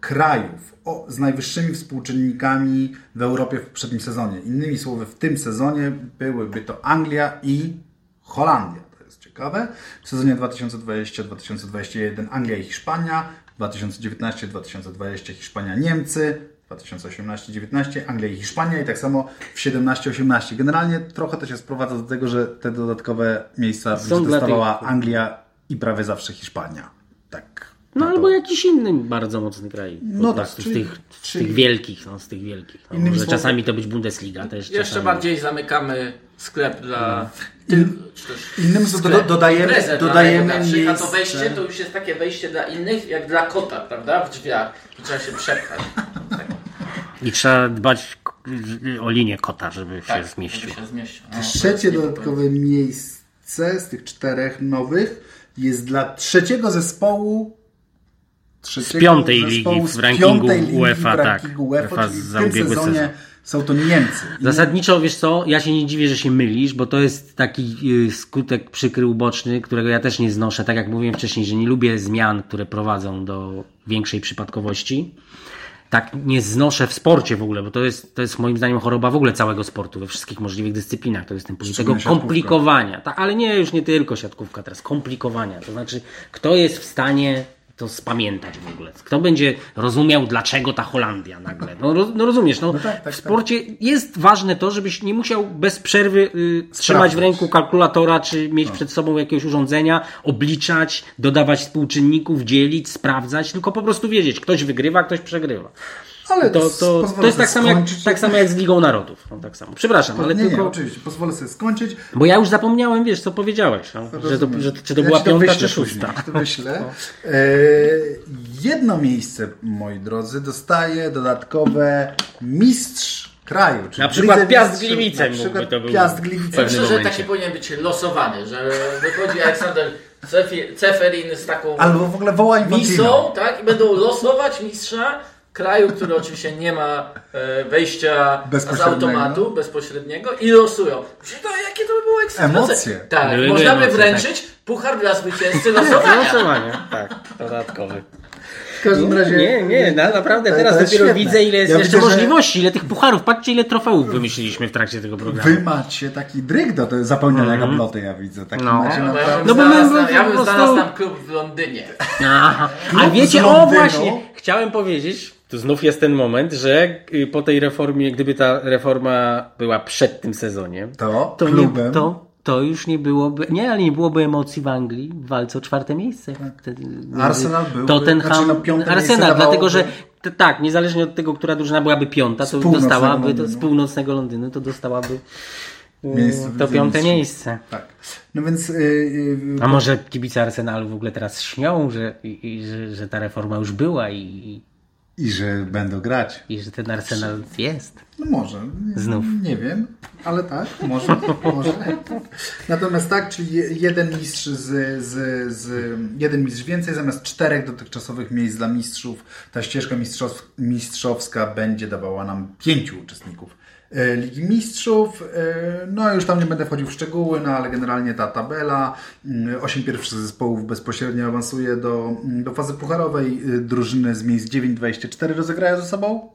[SPEAKER 1] krajów o, z najwyższymi współczynnikami w Europie w poprzednim sezonie. Innymi słowy, w tym sezonie byłyby to Anglia i Holandia. To jest ciekawe. W sezonie 2020-2021 Anglia i Hiszpania, 2019-2020 Hiszpania, Niemcy, 2018-19 Anglia i Hiszpania i tak samo w 17-18. Generalnie trochę to się sprowadza do tego, że te dodatkowe miejsca
[SPEAKER 2] tych-
[SPEAKER 1] Anglia i prawie zawsze Hiszpania. Tak.
[SPEAKER 2] No
[SPEAKER 1] na
[SPEAKER 2] albo
[SPEAKER 1] to.
[SPEAKER 2] jakiś inny bardzo mocny kraj.
[SPEAKER 1] No tak, czyli-
[SPEAKER 2] z, tych, z
[SPEAKER 1] czyli-
[SPEAKER 2] tych wielkich, no, z tych wielkich. No,
[SPEAKER 1] Innymi
[SPEAKER 2] może
[SPEAKER 1] słowy-
[SPEAKER 2] czasami to być Bundesliga też.
[SPEAKER 3] Jeszcze
[SPEAKER 2] czasami...
[SPEAKER 3] bardziej zamykamy sklep dla...
[SPEAKER 1] In-
[SPEAKER 3] Ty, czy też
[SPEAKER 1] Innym słowem,
[SPEAKER 3] sklep,
[SPEAKER 1] do- dodajemy-
[SPEAKER 3] dla
[SPEAKER 1] dodajemy
[SPEAKER 3] najbogatszych, A to
[SPEAKER 1] miejsce-
[SPEAKER 3] wejście to już jest takie wejście dla innych, jak dla kota, prawda? W drzwiach. I trzeba się przepchać. Tak,
[SPEAKER 2] I trzeba dbać o linię kota, żeby
[SPEAKER 3] tak,
[SPEAKER 2] się zmieścił.
[SPEAKER 3] żeby się zmieścił. No,
[SPEAKER 1] Trzecie dodatkowe miejsce z tych czterech nowych jest dla trzeciego zespołu trzeciego
[SPEAKER 2] Z piątej
[SPEAKER 1] zespołu
[SPEAKER 2] ligi w
[SPEAKER 1] z
[SPEAKER 2] rankingu
[SPEAKER 1] ligi
[SPEAKER 2] UEFA,
[SPEAKER 1] w
[SPEAKER 2] tak.
[SPEAKER 1] rankingu UEFA,
[SPEAKER 2] UEFA
[SPEAKER 1] czyli
[SPEAKER 2] za
[SPEAKER 1] w tym sezonie
[SPEAKER 2] sezon.
[SPEAKER 1] są to Niemcy.
[SPEAKER 2] Zasadniczo, wiesz co, ja się nie dziwię, że się mylisz, bo to jest taki y, skutek przykry, uboczny, którego ja też nie znoszę, tak jak mówiłem wcześniej, że nie lubię zmian, które prowadzą do większej przypadkowości. Tak nie znoszę w sporcie w ogóle, bo to jest, to jest moim zdaniem choroba w ogóle całego sportu, we wszystkich możliwych dyscyplinach. To jest ten poziom tego
[SPEAKER 1] siatkówka.
[SPEAKER 2] komplikowania. Tak, ale nie, już nie tylko siatkówka, teraz komplikowania. To znaczy, kto jest w stanie to spamiętać w ogóle? Kto będzie rozumiał, dlaczego ta Holandia nagle? No, no rozumiesz, no,
[SPEAKER 1] tak, tak,
[SPEAKER 2] w
[SPEAKER 1] tak.
[SPEAKER 2] sporcie jest ważne to, żebyś nie musiał bez przerwy y, trzymać w ręku kalkulatora, czy mieć przed sobą jakiegoś urządzenia, obliczać, dodawać współczynników, dzielić, sprawdzać, tylko po prostu wiedzieć, ktoś wygrywa, ktoś przegrywa.
[SPEAKER 1] Ale
[SPEAKER 2] To, to, to jest tak samo, jak, tak samo jak z Ligą Narodów. No, tak samo. Przepraszam, ale
[SPEAKER 1] nie, nie,
[SPEAKER 2] tylko...
[SPEAKER 1] oczywiście, pozwolę sobie skończyć.
[SPEAKER 2] Bo ja już zapomniałem, wiesz, co powiedziałeś. No, że to, że, czy to
[SPEAKER 1] Ja
[SPEAKER 2] była piąta, czy szósta.
[SPEAKER 1] To wyślę. E, jedno miejsce, moi drodzy, dostaje dodatkowe mistrz kraju. czyli
[SPEAKER 2] Na przykład Piast Gliwice
[SPEAKER 1] na
[SPEAKER 2] mógłby
[SPEAKER 1] przykład
[SPEAKER 2] to był.
[SPEAKER 1] Piast Gliwice.
[SPEAKER 3] Myślę, że taki powinien być losowany, że wychodzi Aleksander Ceferin z taką
[SPEAKER 1] Albo w ogóle woła Infantino.
[SPEAKER 3] misą, tak? I będą losować mistrza kraju, który oczywiście nie ma e, wejścia z automatu bezpośredniego i losują. To, jakie to by było ekscytujące.
[SPEAKER 1] Emocje.
[SPEAKER 3] Tak,
[SPEAKER 2] Były
[SPEAKER 3] można by
[SPEAKER 2] emocje,
[SPEAKER 3] wręczyć puchar dla zwycięzcy losowania.
[SPEAKER 2] Losowanie, tak, dodatkowy.
[SPEAKER 1] W każdym razie...
[SPEAKER 2] Nie, nie, na, naprawdę teraz dopiero
[SPEAKER 1] świetne.
[SPEAKER 2] widzę, ile jest
[SPEAKER 1] Ja
[SPEAKER 2] jeszcze
[SPEAKER 1] widzę, że-
[SPEAKER 2] możliwości, ile tych pucharów. Patrzcie, ile trofeów wymyśliliśmy w trakcie tego programu.
[SPEAKER 1] Wy macie taki dryg do zapełniania gabloty, ja widzę. Taki
[SPEAKER 2] No.
[SPEAKER 1] macie
[SPEAKER 3] No, bo ja
[SPEAKER 1] naprawdę...
[SPEAKER 3] bym
[SPEAKER 2] No bo my-
[SPEAKER 3] znalazł,
[SPEAKER 2] my
[SPEAKER 3] ja bym znalazł tam klub w Londynie.
[SPEAKER 2] Aha. A
[SPEAKER 1] Klub
[SPEAKER 2] wiecie, o właśnie, chciałem powiedzieć, tu znów jest ten moment, że y, po tej reformie, gdyby ta reforma była przed tym sezonie,
[SPEAKER 1] To,
[SPEAKER 2] to,
[SPEAKER 1] klubem...
[SPEAKER 2] nie, to, to już nie byłoby, nie, ale nie byłoby emocji w Anglii w walce o czwarte miejsce. Między
[SPEAKER 1] Arsenal byłby-
[SPEAKER 2] Tottenham,
[SPEAKER 1] znaczy, no, piąte
[SPEAKER 2] Arsenal,
[SPEAKER 1] miejsce
[SPEAKER 2] dlatego że t- tak, niezależnie od tego, która drużyna byłaby piąta, to dostałaby to, z północnego Londynu, to dostałaby y,
[SPEAKER 1] Miejsce
[SPEAKER 2] to piąte miejsce.
[SPEAKER 1] Tak. No więc... Yy, yy,
[SPEAKER 2] A może kibice Arsenalu w ogóle teraz śnią, że, i, i, że, że ta reforma już była i,
[SPEAKER 1] I że będą grać.
[SPEAKER 2] i że ten Arsenal jest.
[SPEAKER 1] No może. Nie,
[SPEAKER 2] Znów.
[SPEAKER 1] Nie wiem, ale tak, może. może. Natomiast tak, czyli je- jeden mistrz z, z, z jeden mistrz więcej zamiast czterech dotychczasowych miejsc dla mistrzów. Ta ścieżka mistrzow, mistrzowska będzie dawała nam pięciu uczestników Ligi Mistrzów. E, No już tam nie będę wchodził w szczegóły, no ale generalnie ta tabela. mm, Osiem pierwszych zespołów bezpośrednio awansuje do, mm, do fazy pucharowej. E, Drużyny z miejsc 9-24 rozegrają ze sobą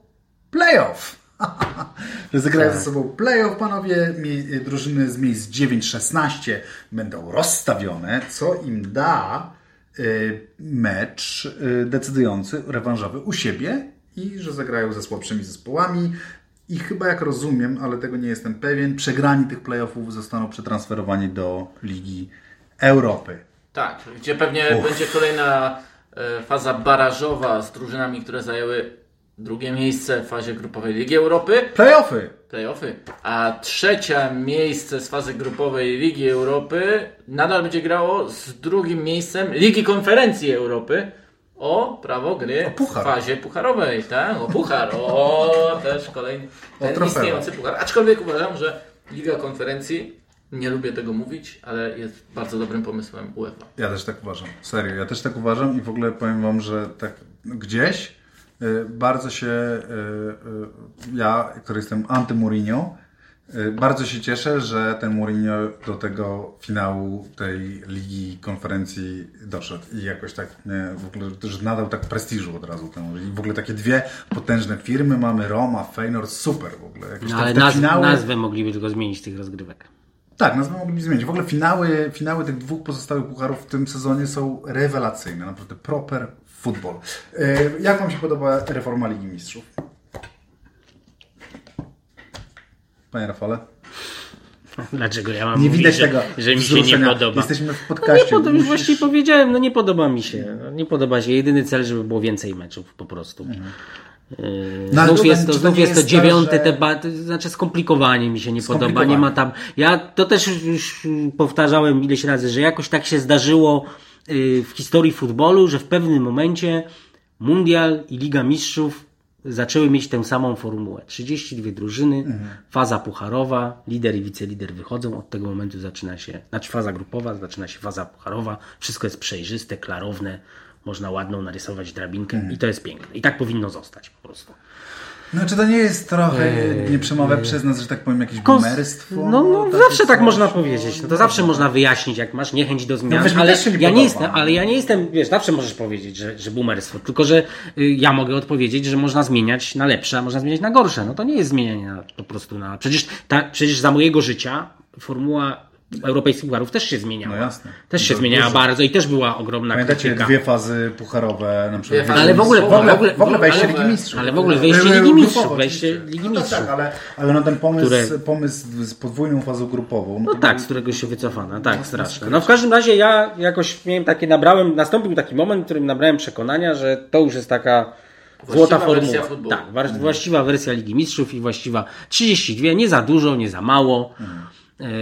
[SPEAKER 1] playoff. Rozegrają ze sobą playoff, panowie. Drużyny z miejsc 9-16 będą rozstawione, co im da mecz decydujący, rewanżowy u siebie i że zagrają ze słabszymi zespołami. I chyba jak rozumiem, ale tego nie jestem pewien, przegrani tych playoffów zostaną przetransferowani do Ligi Europy.
[SPEAKER 3] Tak, gdzie pewnie
[SPEAKER 1] Uff.
[SPEAKER 3] będzie kolejna e, faza barażowa z drużynami, które zajęły drugie miejsce w fazie grupowej Ligi Europy,
[SPEAKER 1] Playoffy!
[SPEAKER 3] playoffy, a trzecia miejsce z fazy grupowej Ligi Europy nadal będzie grało z drugim miejscem Ligi Konferencji Europy o prawo gry
[SPEAKER 1] O puchar.
[SPEAKER 3] w fazie pucharowej, tak? O puchar, o też kolejny ten istniejący puchar. Aczkolwiek uważam, że Liga Konferencji, nie lubię tego mówić, ale jest bardzo dobrym pomysłem UEFA.
[SPEAKER 1] Ja też tak uważam. Serio, ja też tak uważam i w ogóle powiem Wam, że tak gdzieś y, bardzo się, y, y, ja, który jestem anty-Mourinho, y, bardzo się cieszę, że ten Mourinho do tego finału tej Ligi Konferencji doszedł i jakoś tak nie, w ogóle, że nadał tak prestiżu od razu temu. I w ogóle takie dwie potężne firmy mamy, Roma, Feyenoord, super w ogóle. Jakieś
[SPEAKER 2] No,
[SPEAKER 1] te-
[SPEAKER 2] ale
[SPEAKER 1] te
[SPEAKER 2] nazw,
[SPEAKER 1] finały-
[SPEAKER 2] nazwę mogliby tylko zmienić tych rozgrywek.
[SPEAKER 1] tak, nazwę mogliby zmienić. W ogóle finały, finały tych dwóch pozostałych pucharów w tym sezonie są rewelacyjne. Naprawdę proper football. E, Jak Wam się podoba reforma Ligi Mistrzów? Panie Rafale?
[SPEAKER 2] Dlaczego ja mam
[SPEAKER 1] Nie
[SPEAKER 2] mówić,
[SPEAKER 1] widać
[SPEAKER 2] że,
[SPEAKER 1] tego
[SPEAKER 2] że mi się nie podoba?
[SPEAKER 1] Jesteśmy w
[SPEAKER 2] No nie
[SPEAKER 1] podcaście.
[SPEAKER 2] podoba, już
[SPEAKER 1] musisz-
[SPEAKER 2] właściwie powiedziałem, no nie podoba mi się. No, nie podoba się. Jedyny cel, żeby było więcej meczów po prostu. Yy,
[SPEAKER 1] No,
[SPEAKER 2] znów jest to, znów
[SPEAKER 1] nie
[SPEAKER 2] jest to
[SPEAKER 1] tak,
[SPEAKER 2] dziewiąty
[SPEAKER 1] że-
[SPEAKER 2] temat, znaczy skomplikowanie mi się nie podoba. Nie ma tam. Ja to też już, już powtarzałem ileś razy, że jakoś tak się zdarzyło yy, w historii futbolu, że w pewnym momencie Mundial i Liga Mistrzów zaczęły mieć tę samą formułę. 32 drużyny, faza pucharowa, lider i wicelider wychodzą, od tego momentu zaczyna się, znaczy faza grupowa, zaczyna się faza pucharowa, wszystko jest przejrzyste, klarowne, można ładną narysować drabinkę i to jest piękne. I tak powinno zostać po prostu.
[SPEAKER 1] No czy to nie jest trochę, nie przemawia przez nas, że tak powiem, jakieś bumerstwo?
[SPEAKER 2] No, no
[SPEAKER 1] Takie
[SPEAKER 2] zawsze tak
[SPEAKER 1] coś?
[SPEAKER 2] można powiedzieć. No to zawsze można wyjaśnić, jak masz niechęć do zmian.
[SPEAKER 1] No,
[SPEAKER 2] ale,
[SPEAKER 1] nie
[SPEAKER 2] ja nie jestem, ale ja nie jestem, wiesz, zawsze możesz powiedzieć, że, że boomerstwo. Tylko, że y, ja mogę odpowiedzieć, że można zmieniać na lepsze, a można zmieniać na gorsze. No to nie jest zmienianie na, po prostu na. Przecież, ta, przecież za mojego życia formuła europejskich pucharów też się zmieniała.
[SPEAKER 1] No jasne.
[SPEAKER 2] Też się
[SPEAKER 1] To
[SPEAKER 2] zmieniała
[SPEAKER 1] dużo.
[SPEAKER 2] bardzo i też była ogromna
[SPEAKER 1] Pamiętacie
[SPEAKER 2] krytyka.
[SPEAKER 1] dwie fazy pucharowe, na przykład.
[SPEAKER 3] Fazy
[SPEAKER 2] Ale w ogóle-
[SPEAKER 1] w ogóle,
[SPEAKER 2] w ogóle-
[SPEAKER 1] w ogóle wejście
[SPEAKER 3] ale-
[SPEAKER 1] Ligi Mistrzów.
[SPEAKER 2] ale w ogóle wejście Ligi Mistrzów, wejście
[SPEAKER 1] oczywiście.
[SPEAKER 2] Ligi
[SPEAKER 1] no to
[SPEAKER 2] Mistrzów.
[SPEAKER 1] Tak, ale, ale no ten pomysł,
[SPEAKER 2] Które-
[SPEAKER 1] pomysł z podwójną fazą grupową.
[SPEAKER 2] No tak, z którego się wycofano. Tak, straszne. No w każdym razie ja jakoś miałem takie, nabrałem, nastąpił taki moment, w którym nabrałem przekonania, że to już jest taka złota formuła. Tak, wa- właściwa wersja Ligi Mistrzów i właściwa 32, nie za dużo, nie za mało. E,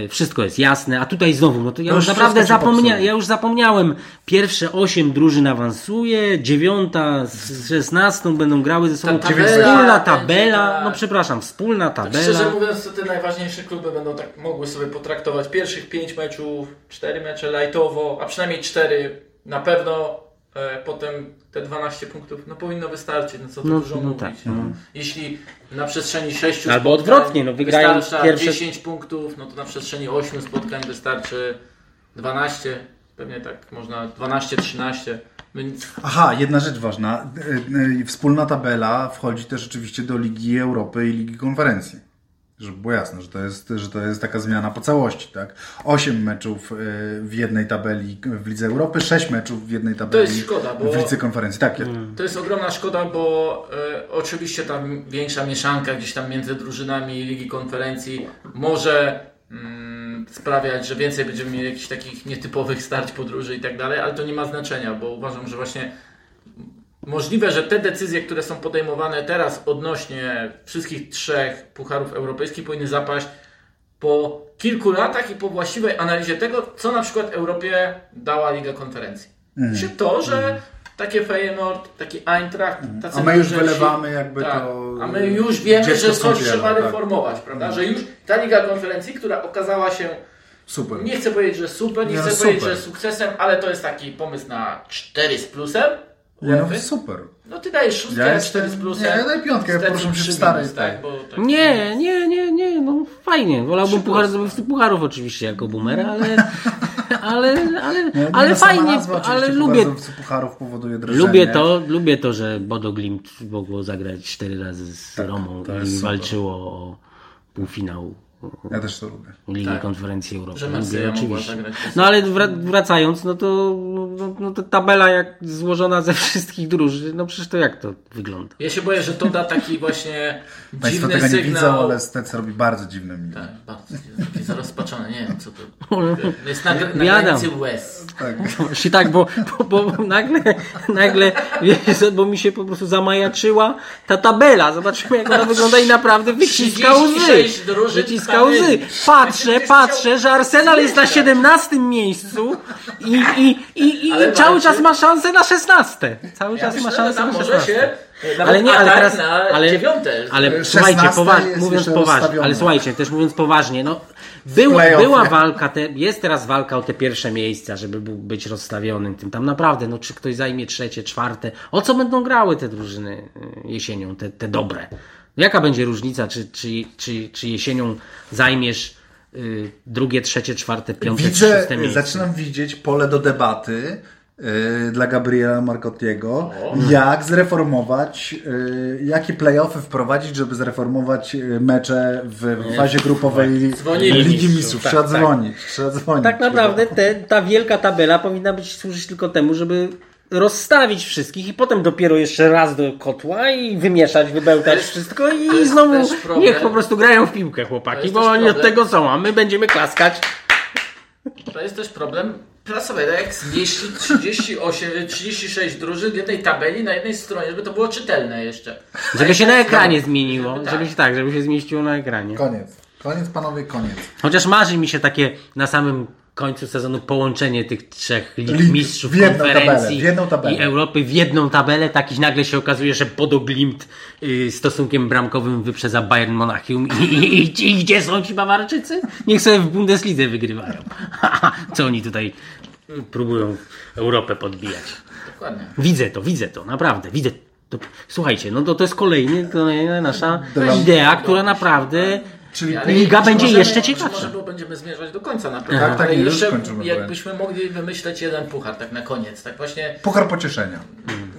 [SPEAKER 2] Wszystko jest jasne, a tutaj znowu, no to ja
[SPEAKER 1] To
[SPEAKER 2] już naprawdę
[SPEAKER 1] wszystko się
[SPEAKER 2] zapomnia,
[SPEAKER 1] popsuło.
[SPEAKER 2] ja już zapomniałem. Pierwsze 8 drużyn awansuje, dziewiąta z 16 będą grały ze sobą.
[SPEAKER 3] Ta tabela
[SPEAKER 2] wspólna tabela,
[SPEAKER 3] tak.
[SPEAKER 2] no przepraszam, wspólna tabela.
[SPEAKER 3] Szczerze mówiąc, to te najważniejsze kluby będą tak mogły sobie potraktować pierwszych 5 meczów, 4 mecze lightowo, a przynajmniej 4 na pewno. E, potem te 12 punktów no powinno wystarczyć, no co tu
[SPEAKER 2] No,
[SPEAKER 3] dużo
[SPEAKER 2] no
[SPEAKER 3] mówić.
[SPEAKER 2] tak,
[SPEAKER 3] no.
[SPEAKER 2] no.
[SPEAKER 3] Jeśli na przestrzeni 6
[SPEAKER 2] Albo odwrotnie, no, wygrają
[SPEAKER 3] wystarcza
[SPEAKER 2] pierwsze-
[SPEAKER 3] 10 punktów, no to na przestrzeni 8 spotkań wystarczy 12, pewnie tak można 12-13. Więc
[SPEAKER 1] Aha, jedna rzecz ważna. Y, y, Wspólna tabela wchodzi też oczywiście do Ligi Europy i Ligi Konferencji. Żeby było jasne, że to jest, że to jest taka zmiana po całości, tak? Osiem meczów y, w jednej tabeli w Lidze Europy, sześć meczów w jednej tabeli
[SPEAKER 3] jest szkoda, bo-
[SPEAKER 1] w Lidze Konferencji. Tak, jest.
[SPEAKER 3] To jest ogromna szkoda, bo e, oczywiście tam większa mieszanka gdzieś tam między drużynami Ligi Konferencji może mm, sprawiać, że więcej będziemy mieli jakichś takich nietypowych starć podróży i tak dalej, ale to nie ma znaczenia, bo uważam, że właśnie możliwe, że te decyzje, które są podejmowane teraz odnośnie wszystkich trzech pucharów europejskich powinny zapaść po kilku latach i po właściwej analizie tego, co na przykład Europie dała Liga Konferencji. Czy to, że takie Feyenoord, taki Eintracht, tacy
[SPEAKER 1] A my już
[SPEAKER 3] duże
[SPEAKER 1] wylewamy jakby
[SPEAKER 3] tak,
[SPEAKER 1] to
[SPEAKER 3] A my już wiemy, że coś trzeba
[SPEAKER 1] tak.
[SPEAKER 3] reformować, prawda? Że już ta Liga Konferencji, która okazała się,
[SPEAKER 1] Super.
[SPEAKER 3] nie chcę powiedzieć, że super, nie
[SPEAKER 1] Nie,
[SPEAKER 3] chcę
[SPEAKER 1] no
[SPEAKER 3] powiedzieć,
[SPEAKER 1] super.
[SPEAKER 3] że sukcesem, ale to jest taki pomysł na 4 z plusem.
[SPEAKER 1] Nie, no super.
[SPEAKER 3] No ty dajesz szóstkę,
[SPEAKER 1] Ja jestem-
[SPEAKER 3] 4 z plusem.
[SPEAKER 1] nie, ja daję piątkę, poruszam się starej
[SPEAKER 3] tak? Tak
[SPEAKER 2] Nie, nie, nie, nie, no fajnie. Wolałbym puchar pucharów oczywiście jako boomer, ale, ale, ale,
[SPEAKER 1] Nie,
[SPEAKER 2] ale fajnie,
[SPEAKER 1] nazwa
[SPEAKER 2] ale lubię,
[SPEAKER 1] pucharów- powoduje drżenie.
[SPEAKER 2] lubię to, lubię to, że Bodo Glimt mogło zagrać cztery razy z Romą
[SPEAKER 1] Tak, jest
[SPEAKER 2] i walczyło o półfinał
[SPEAKER 1] Ja też to lubię.
[SPEAKER 2] Ligi
[SPEAKER 3] Tak.
[SPEAKER 2] Konferencji Europy.
[SPEAKER 3] Że
[SPEAKER 2] oczywiście. No ale wra- wracając, no to no, no, to tabela jak złożona ze wszystkich drużyn, no przecież to jak to wygląda?
[SPEAKER 3] Ja się boję, że to da taki właśnie
[SPEAKER 1] Państwo
[SPEAKER 3] dziwny
[SPEAKER 1] tego nie
[SPEAKER 3] sygnał.
[SPEAKER 1] widzą, ale Stec robi bardzo dziwne miny.
[SPEAKER 3] Tak, bardzo. Taki zarozpaczony, nie wiem co to. Jest na, na granicy łez.
[SPEAKER 1] Tak.
[SPEAKER 2] Właśnie tak, bo, bo, bo nagle, nagle, wiesz, bo mi się po prostu zamajaczyła ta tabela. Zobaczymy, jak ona wygląda i naprawdę wyciska łzy.
[SPEAKER 3] 36 drużyn
[SPEAKER 2] Wyciska łzy. Patrzę, patrzę, że Arsenal jest na 17 miejscu i, i, i, i, cały czas ma szansę na 16. Cały czas ma szansę na
[SPEAKER 3] może
[SPEAKER 2] 16.
[SPEAKER 3] się nawet
[SPEAKER 2] Ale nie, ale teraz, ale,
[SPEAKER 3] dziewiąte.
[SPEAKER 2] ale
[SPEAKER 1] 16
[SPEAKER 2] słuchajcie, poważ, mówiąc poważnie, ale słuchajcie, też mówiąc poważnie, no, był,
[SPEAKER 1] playoffie.
[SPEAKER 2] była walka, te, jest teraz walka o te pierwsze miejsca, żeby był, być rozstawionym tym. Tam naprawdę, no, czy ktoś zajmie trzecie, czwarte, o co będą grały te drużyny y, jesienią, te, te dobre? Jaka będzie różnica, czy, czy, czy, czy jesienią zajmiesz y, drugie, trzecie, czwarte, piąte,
[SPEAKER 1] Widzę,
[SPEAKER 2] szóste miejsce?
[SPEAKER 1] zaczynam widzieć pole do debaty dla Gabriela Marcottiego, jak zreformować, y, jakie playoffy wprowadzić, żeby zreformować y, mecze w fazie grupowej
[SPEAKER 3] Dzwonili
[SPEAKER 1] Ligi
[SPEAKER 2] mistrzów, tak,
[SPEAKER 1] Trzeba
[SPEAKER 2] tak.
[SPEAKER 1] dzwonić, trzeba dzwonić.
[SPEAKER 2] Tak naprawdę te, ta wielka tabela powinna być służyć tylko temu, żeby rozstawić wszystkich i potem dopiero jeszcze raz do kotła i wymieszać, wybełtać wszystko i znowu niech po prostu grają w piłkę chłopaki, bo oni od
[SPEAKER 3] problem.
[SPEAKER 2] tego są, a my będziemy klaskać.
[SPEAKER 3] To jest też problem prasowy, tak jak zmieści 38, 36 drużyn w jednej tabeli na jednej stronie, żeby to było czytelne jeszcze.
[SPEAKER 2] Żeby się na ekranie zmieniło,
[SPEAKER 3] Żeby tak.
[SPEAKER 2] żeby się tak, żeby się zmieściło na ekranie.
[SPEAKER 1] Koniec. Koniec, panowie, koniec.
[SPEAKER 2] Chociaż marzy mi się takie na samym końcu sezonu połączenie tych trzech lig, mistrzów konferencji
[SPEAKER 1] tabelę,
[SPEAKER 2] i Europy w jedną tabelę, tak i nagle się okazuje, że Bodo Glimt y, stosunkiem bramkowym wyprzedza Bayern Monachium i, i, i, i gdzie są ci Bawarczycy? Niech sobie w Bundeslidze wygrywają. Co oni tutaj y, próbują Europę podbijać.
[SPEAKER 3] Dokładnie.
[SPEAKER 2] Widzę to, widzę to, naprawdę, widzę. To, słuchajcie, no to, to jest kolejny, kolejna nasza idea, która naprawdę
[SPEAKER 1] Czyli
[SPEAKER 3] Ale
[SPEAKER 2] Liga będzie
[SPEAKER 3] możemy-
[SPEAKER 2] jeszcze ciekawsza.
[SPEAKER 3] Może będziemy zmierzać do końca na pewno.
[SPEAKER 1] Tak, tak,
[SPEAKER 3] ale
[SPEAKER 1] już
[SPEAKER 3] jeszcze jakbyśmy mogli wymyśleć jeden puchar tak na koniec. Tak właśnie,
[SPEAKER 1] Puchar pocieszenia.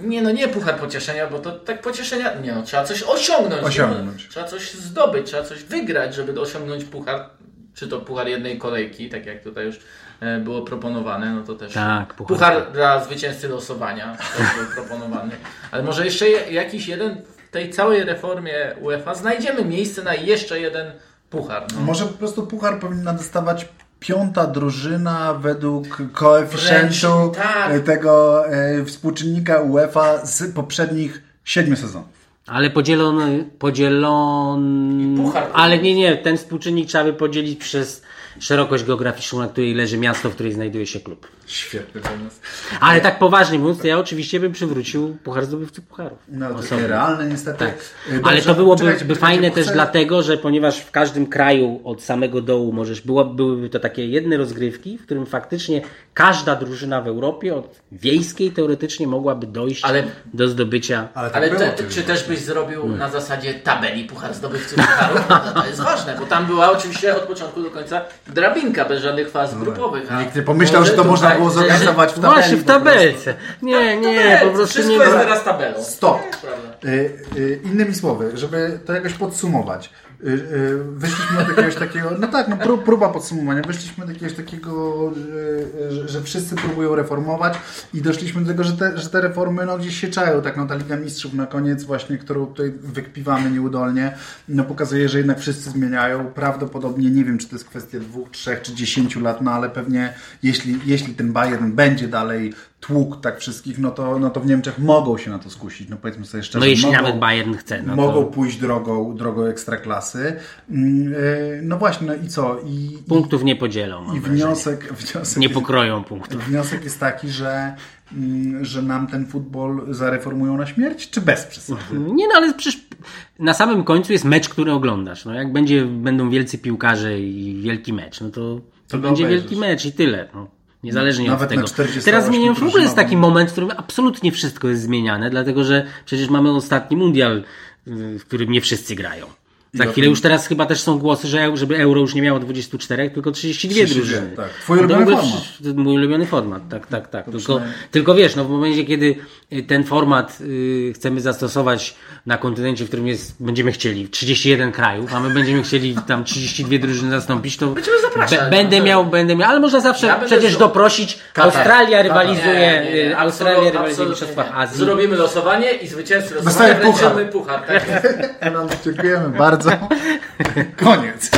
[SPEAKER 3] nie no nie puchar pocieszenia, bo to tak pocieszenia, nie no, trzeba coś osiągnąć.
[SPEAKER 1] Osiągnąć.
[SPEAKER 3] No, trzeba coś zdobyć, trzeba coś wygrać, żeby osiągnąć puchar. Czy to puchar jednej kolejki, tak jak tutaj już e, było proponowane, no to też
[SPEAKER 2] Tak, puchar.
[SPEAKER 3] puchar dla zwycięzcy losowania też był proponowany. Ale może jeszcze je- jakiś jeden tej całej reformie UEFA znajdziemy miejsce na jeszcze jeden puchar. No.
[SPEAKER 1] Może po prostu puchar powinna dostawać piąta drużyna według koefficjentu
[SPEAKER 3] Wręcz, tak.
[SPEAKER 1] e, tego e, współczynnika UEFA z poprzednich siedmiu sezonów.
[SPEAKER 2] Ale podzielony, podzielony,
[SPEAKER 3] puchar.
[SPEAKER 2] ale nie, nie, ten współczynnik trzeba by podzielić przez szerokość geograficzną, na której leży miasto, w której znajduje się klub.
[SPEAKER 1] Świetny pomysł.
[SPEAKER 2] Ale tak poważnie mówiąc, to ja oczywiście bym przywrócił Puchar Zdobywców Pucharów.
[SPEAKER 1] No to
[SPEAKER 2] Osobno.
[SPEAKER 1] takie realne niestety.
[SPEAKER 2] Tak. Ale
[SPEAKER 1] dobrze,
[SPEAKER 2] to byłoby
[SPEAKER 1] czekajcie,
[SPEAKER 2] by fajne też
[SPEAKER 1] chcę-
[SPEAKER 2] dlatego, że ponieważ w każdym kraju od samego dołu możesz, było, byłyby to takie jedne rozgrywki, w którym faktycznie każda drużyna w Europie od wiejskiej teoretycznie mogłaby dojść
[SPEAKER 3] Ale-
[SPEAKER 2] do zdobycia.
[SPEAKER 1] Ale, tak
[SPEAKER 3] Ale
[SPEAKER 1] było
[SPEAKER 3] te,
[SPEAKER 1] kiedyś.
[SPEAKER 3] czy też byś zrobił na zasadzie tabeli Puchar Zdobywców Pucharów? No, to jest ważne, bo tam była oczywiście od początku do końca drabinka bez żadnych faz grupowych. a
[SPEAKER 1] Nikt nie pomyślał, że to można
[SPEAKER 3] tutaj-
[SPEAKER 1] było zorganizować w tabeli.
[SPEAKER 2] Właśnie w tabelce. Nie, nie,
[SPEAKER 3] Tabelce,
[SPEAKER 2] po prostu
[SPEAKER 3] Wszystko
[SPEAKER 2] nie.
[SPEAKER 3] jest teraz tabelą.
[SPEAKER 1] Stop. Y, y, Innymi słowy, żeby to jakoś podsumować. Y, y, Wyszliśmy od jakiegoś takiego, no tak, no pró- próba podsumowania, wyszliśmy od jakiegoś takiego, y, że- że wszyscy próbują reformować i doszliśmy do tego, że te, że te reformy no, gdzieś się czają, tak, no ta Liga Mistrzów na koniec właśnie, którą tutaj wykpiwamy nieudolnie, no pokazuje, że jednak wszyscy zmieniają, prawdopodobnie, nie wiem, czy to jest kwestia dwóch, trzech, czy dziesięciu lat, no ale pewnie jeśli, jeśli ten Bayern będzie dalej tłuk tak wszystkich, no to, no to w Niemczech mogą się na to skusić, no powiedzmy sobie szczerze.
[SPEAKER 2] No jeśli
[SPEAKER 1] mogą,
[SPEAKER 2] nawet Bayern chce, no
[SPEAKER 1] mogą
[SPEAKER 2] to
[SPEAKER 1] pójść drogą, drogą ekstraklasy. Mm, yy, No właśnie, no i co? I,
[SPEAKER 2] punktów nie podzielą.
[SPEAKER 1] i wniosek, wniosek,
[SPEAKER 2] Nie pokroją punktów.
[SPEAKER 1] wniosek jest taki, że, mm, że nam ten futbol zareformują na śmierć, czy bez przesady?
[SPEAKER 2] Nie no, ale przecież na samym końcu jest mecz, który oglądasz. No jak będzie, będą wielcy piłkarze i wielki mecz, no to, to
[SPEAKER 1] go
[SPEAKER 2] będzie
[SPEAKER 1] obejrzysz.
[SPEAKER 2] wielki mecz i tyle. No. Niezależnie
[SPEAKER 1] Nawet
[SPEAKER 2] od tego.
[SPEAKER 1] 48
[SPEAKER 2] Teraz zmieniłem, w ogóle jest taki moment, w którym absolutnie wszystko jest zmieniane, dlatego że przecież mamy ostatni mundial, w którym nie wszyscy grają. Za chwilę już teraz chyba też są głosy, że żeby euro już nie miało 24, tylko 32
[SPEAKER 1] 32,
[SPEAKER 2] drużyny.
[SPEAKER 1] tak. Twój
[SPEAKER 2] No to
[SPEAKER 1] ulubiony
[SPEAKER 2] ogóle
[SPEAKER 1] format.
[SPEAKER 2] Mój ulubiony format, tak, tak, tak. Tylko, tylko wiesz, no w momencie, kiedy y, ten format y, chcemy zastosować na kontynencie, w którym jest, będziemy chcieli 31 krajów, a my będziemy chcieli tam 32 drużyny zastąpić, to
[SPEAKER 3] Będziemy zapraszać,
[SPEAKER 2] będę
[SPEAKER 3] no.
[SPEAKER 2] miał, będę miał, ale można zawsze
[SPEAKER 3] Ja
[SPEAKER 2] przecież doprosić.
[SPEAKER 1] Katar.
[SPEAKER 2] Australia rywalizuje,
[SPEAKER 3] Nie, nie, nie,
[SPEAKER 2] y, Australia
[SPEAKER 3] absolut-
[SPEAKER 2] rywalizuje Mistrzostwach. Azji.
[SPEAKER 3] Zrobimy losowanie i zwycięzcy
[SPEAKER 1] Dostaje
[SPEAKER 3] losowania
[SPEAKER 1] puchar.
[SPEAKER 3] puchar. Tak.
[SPEAKER 1] Dziękujemy bardzo. Koniec.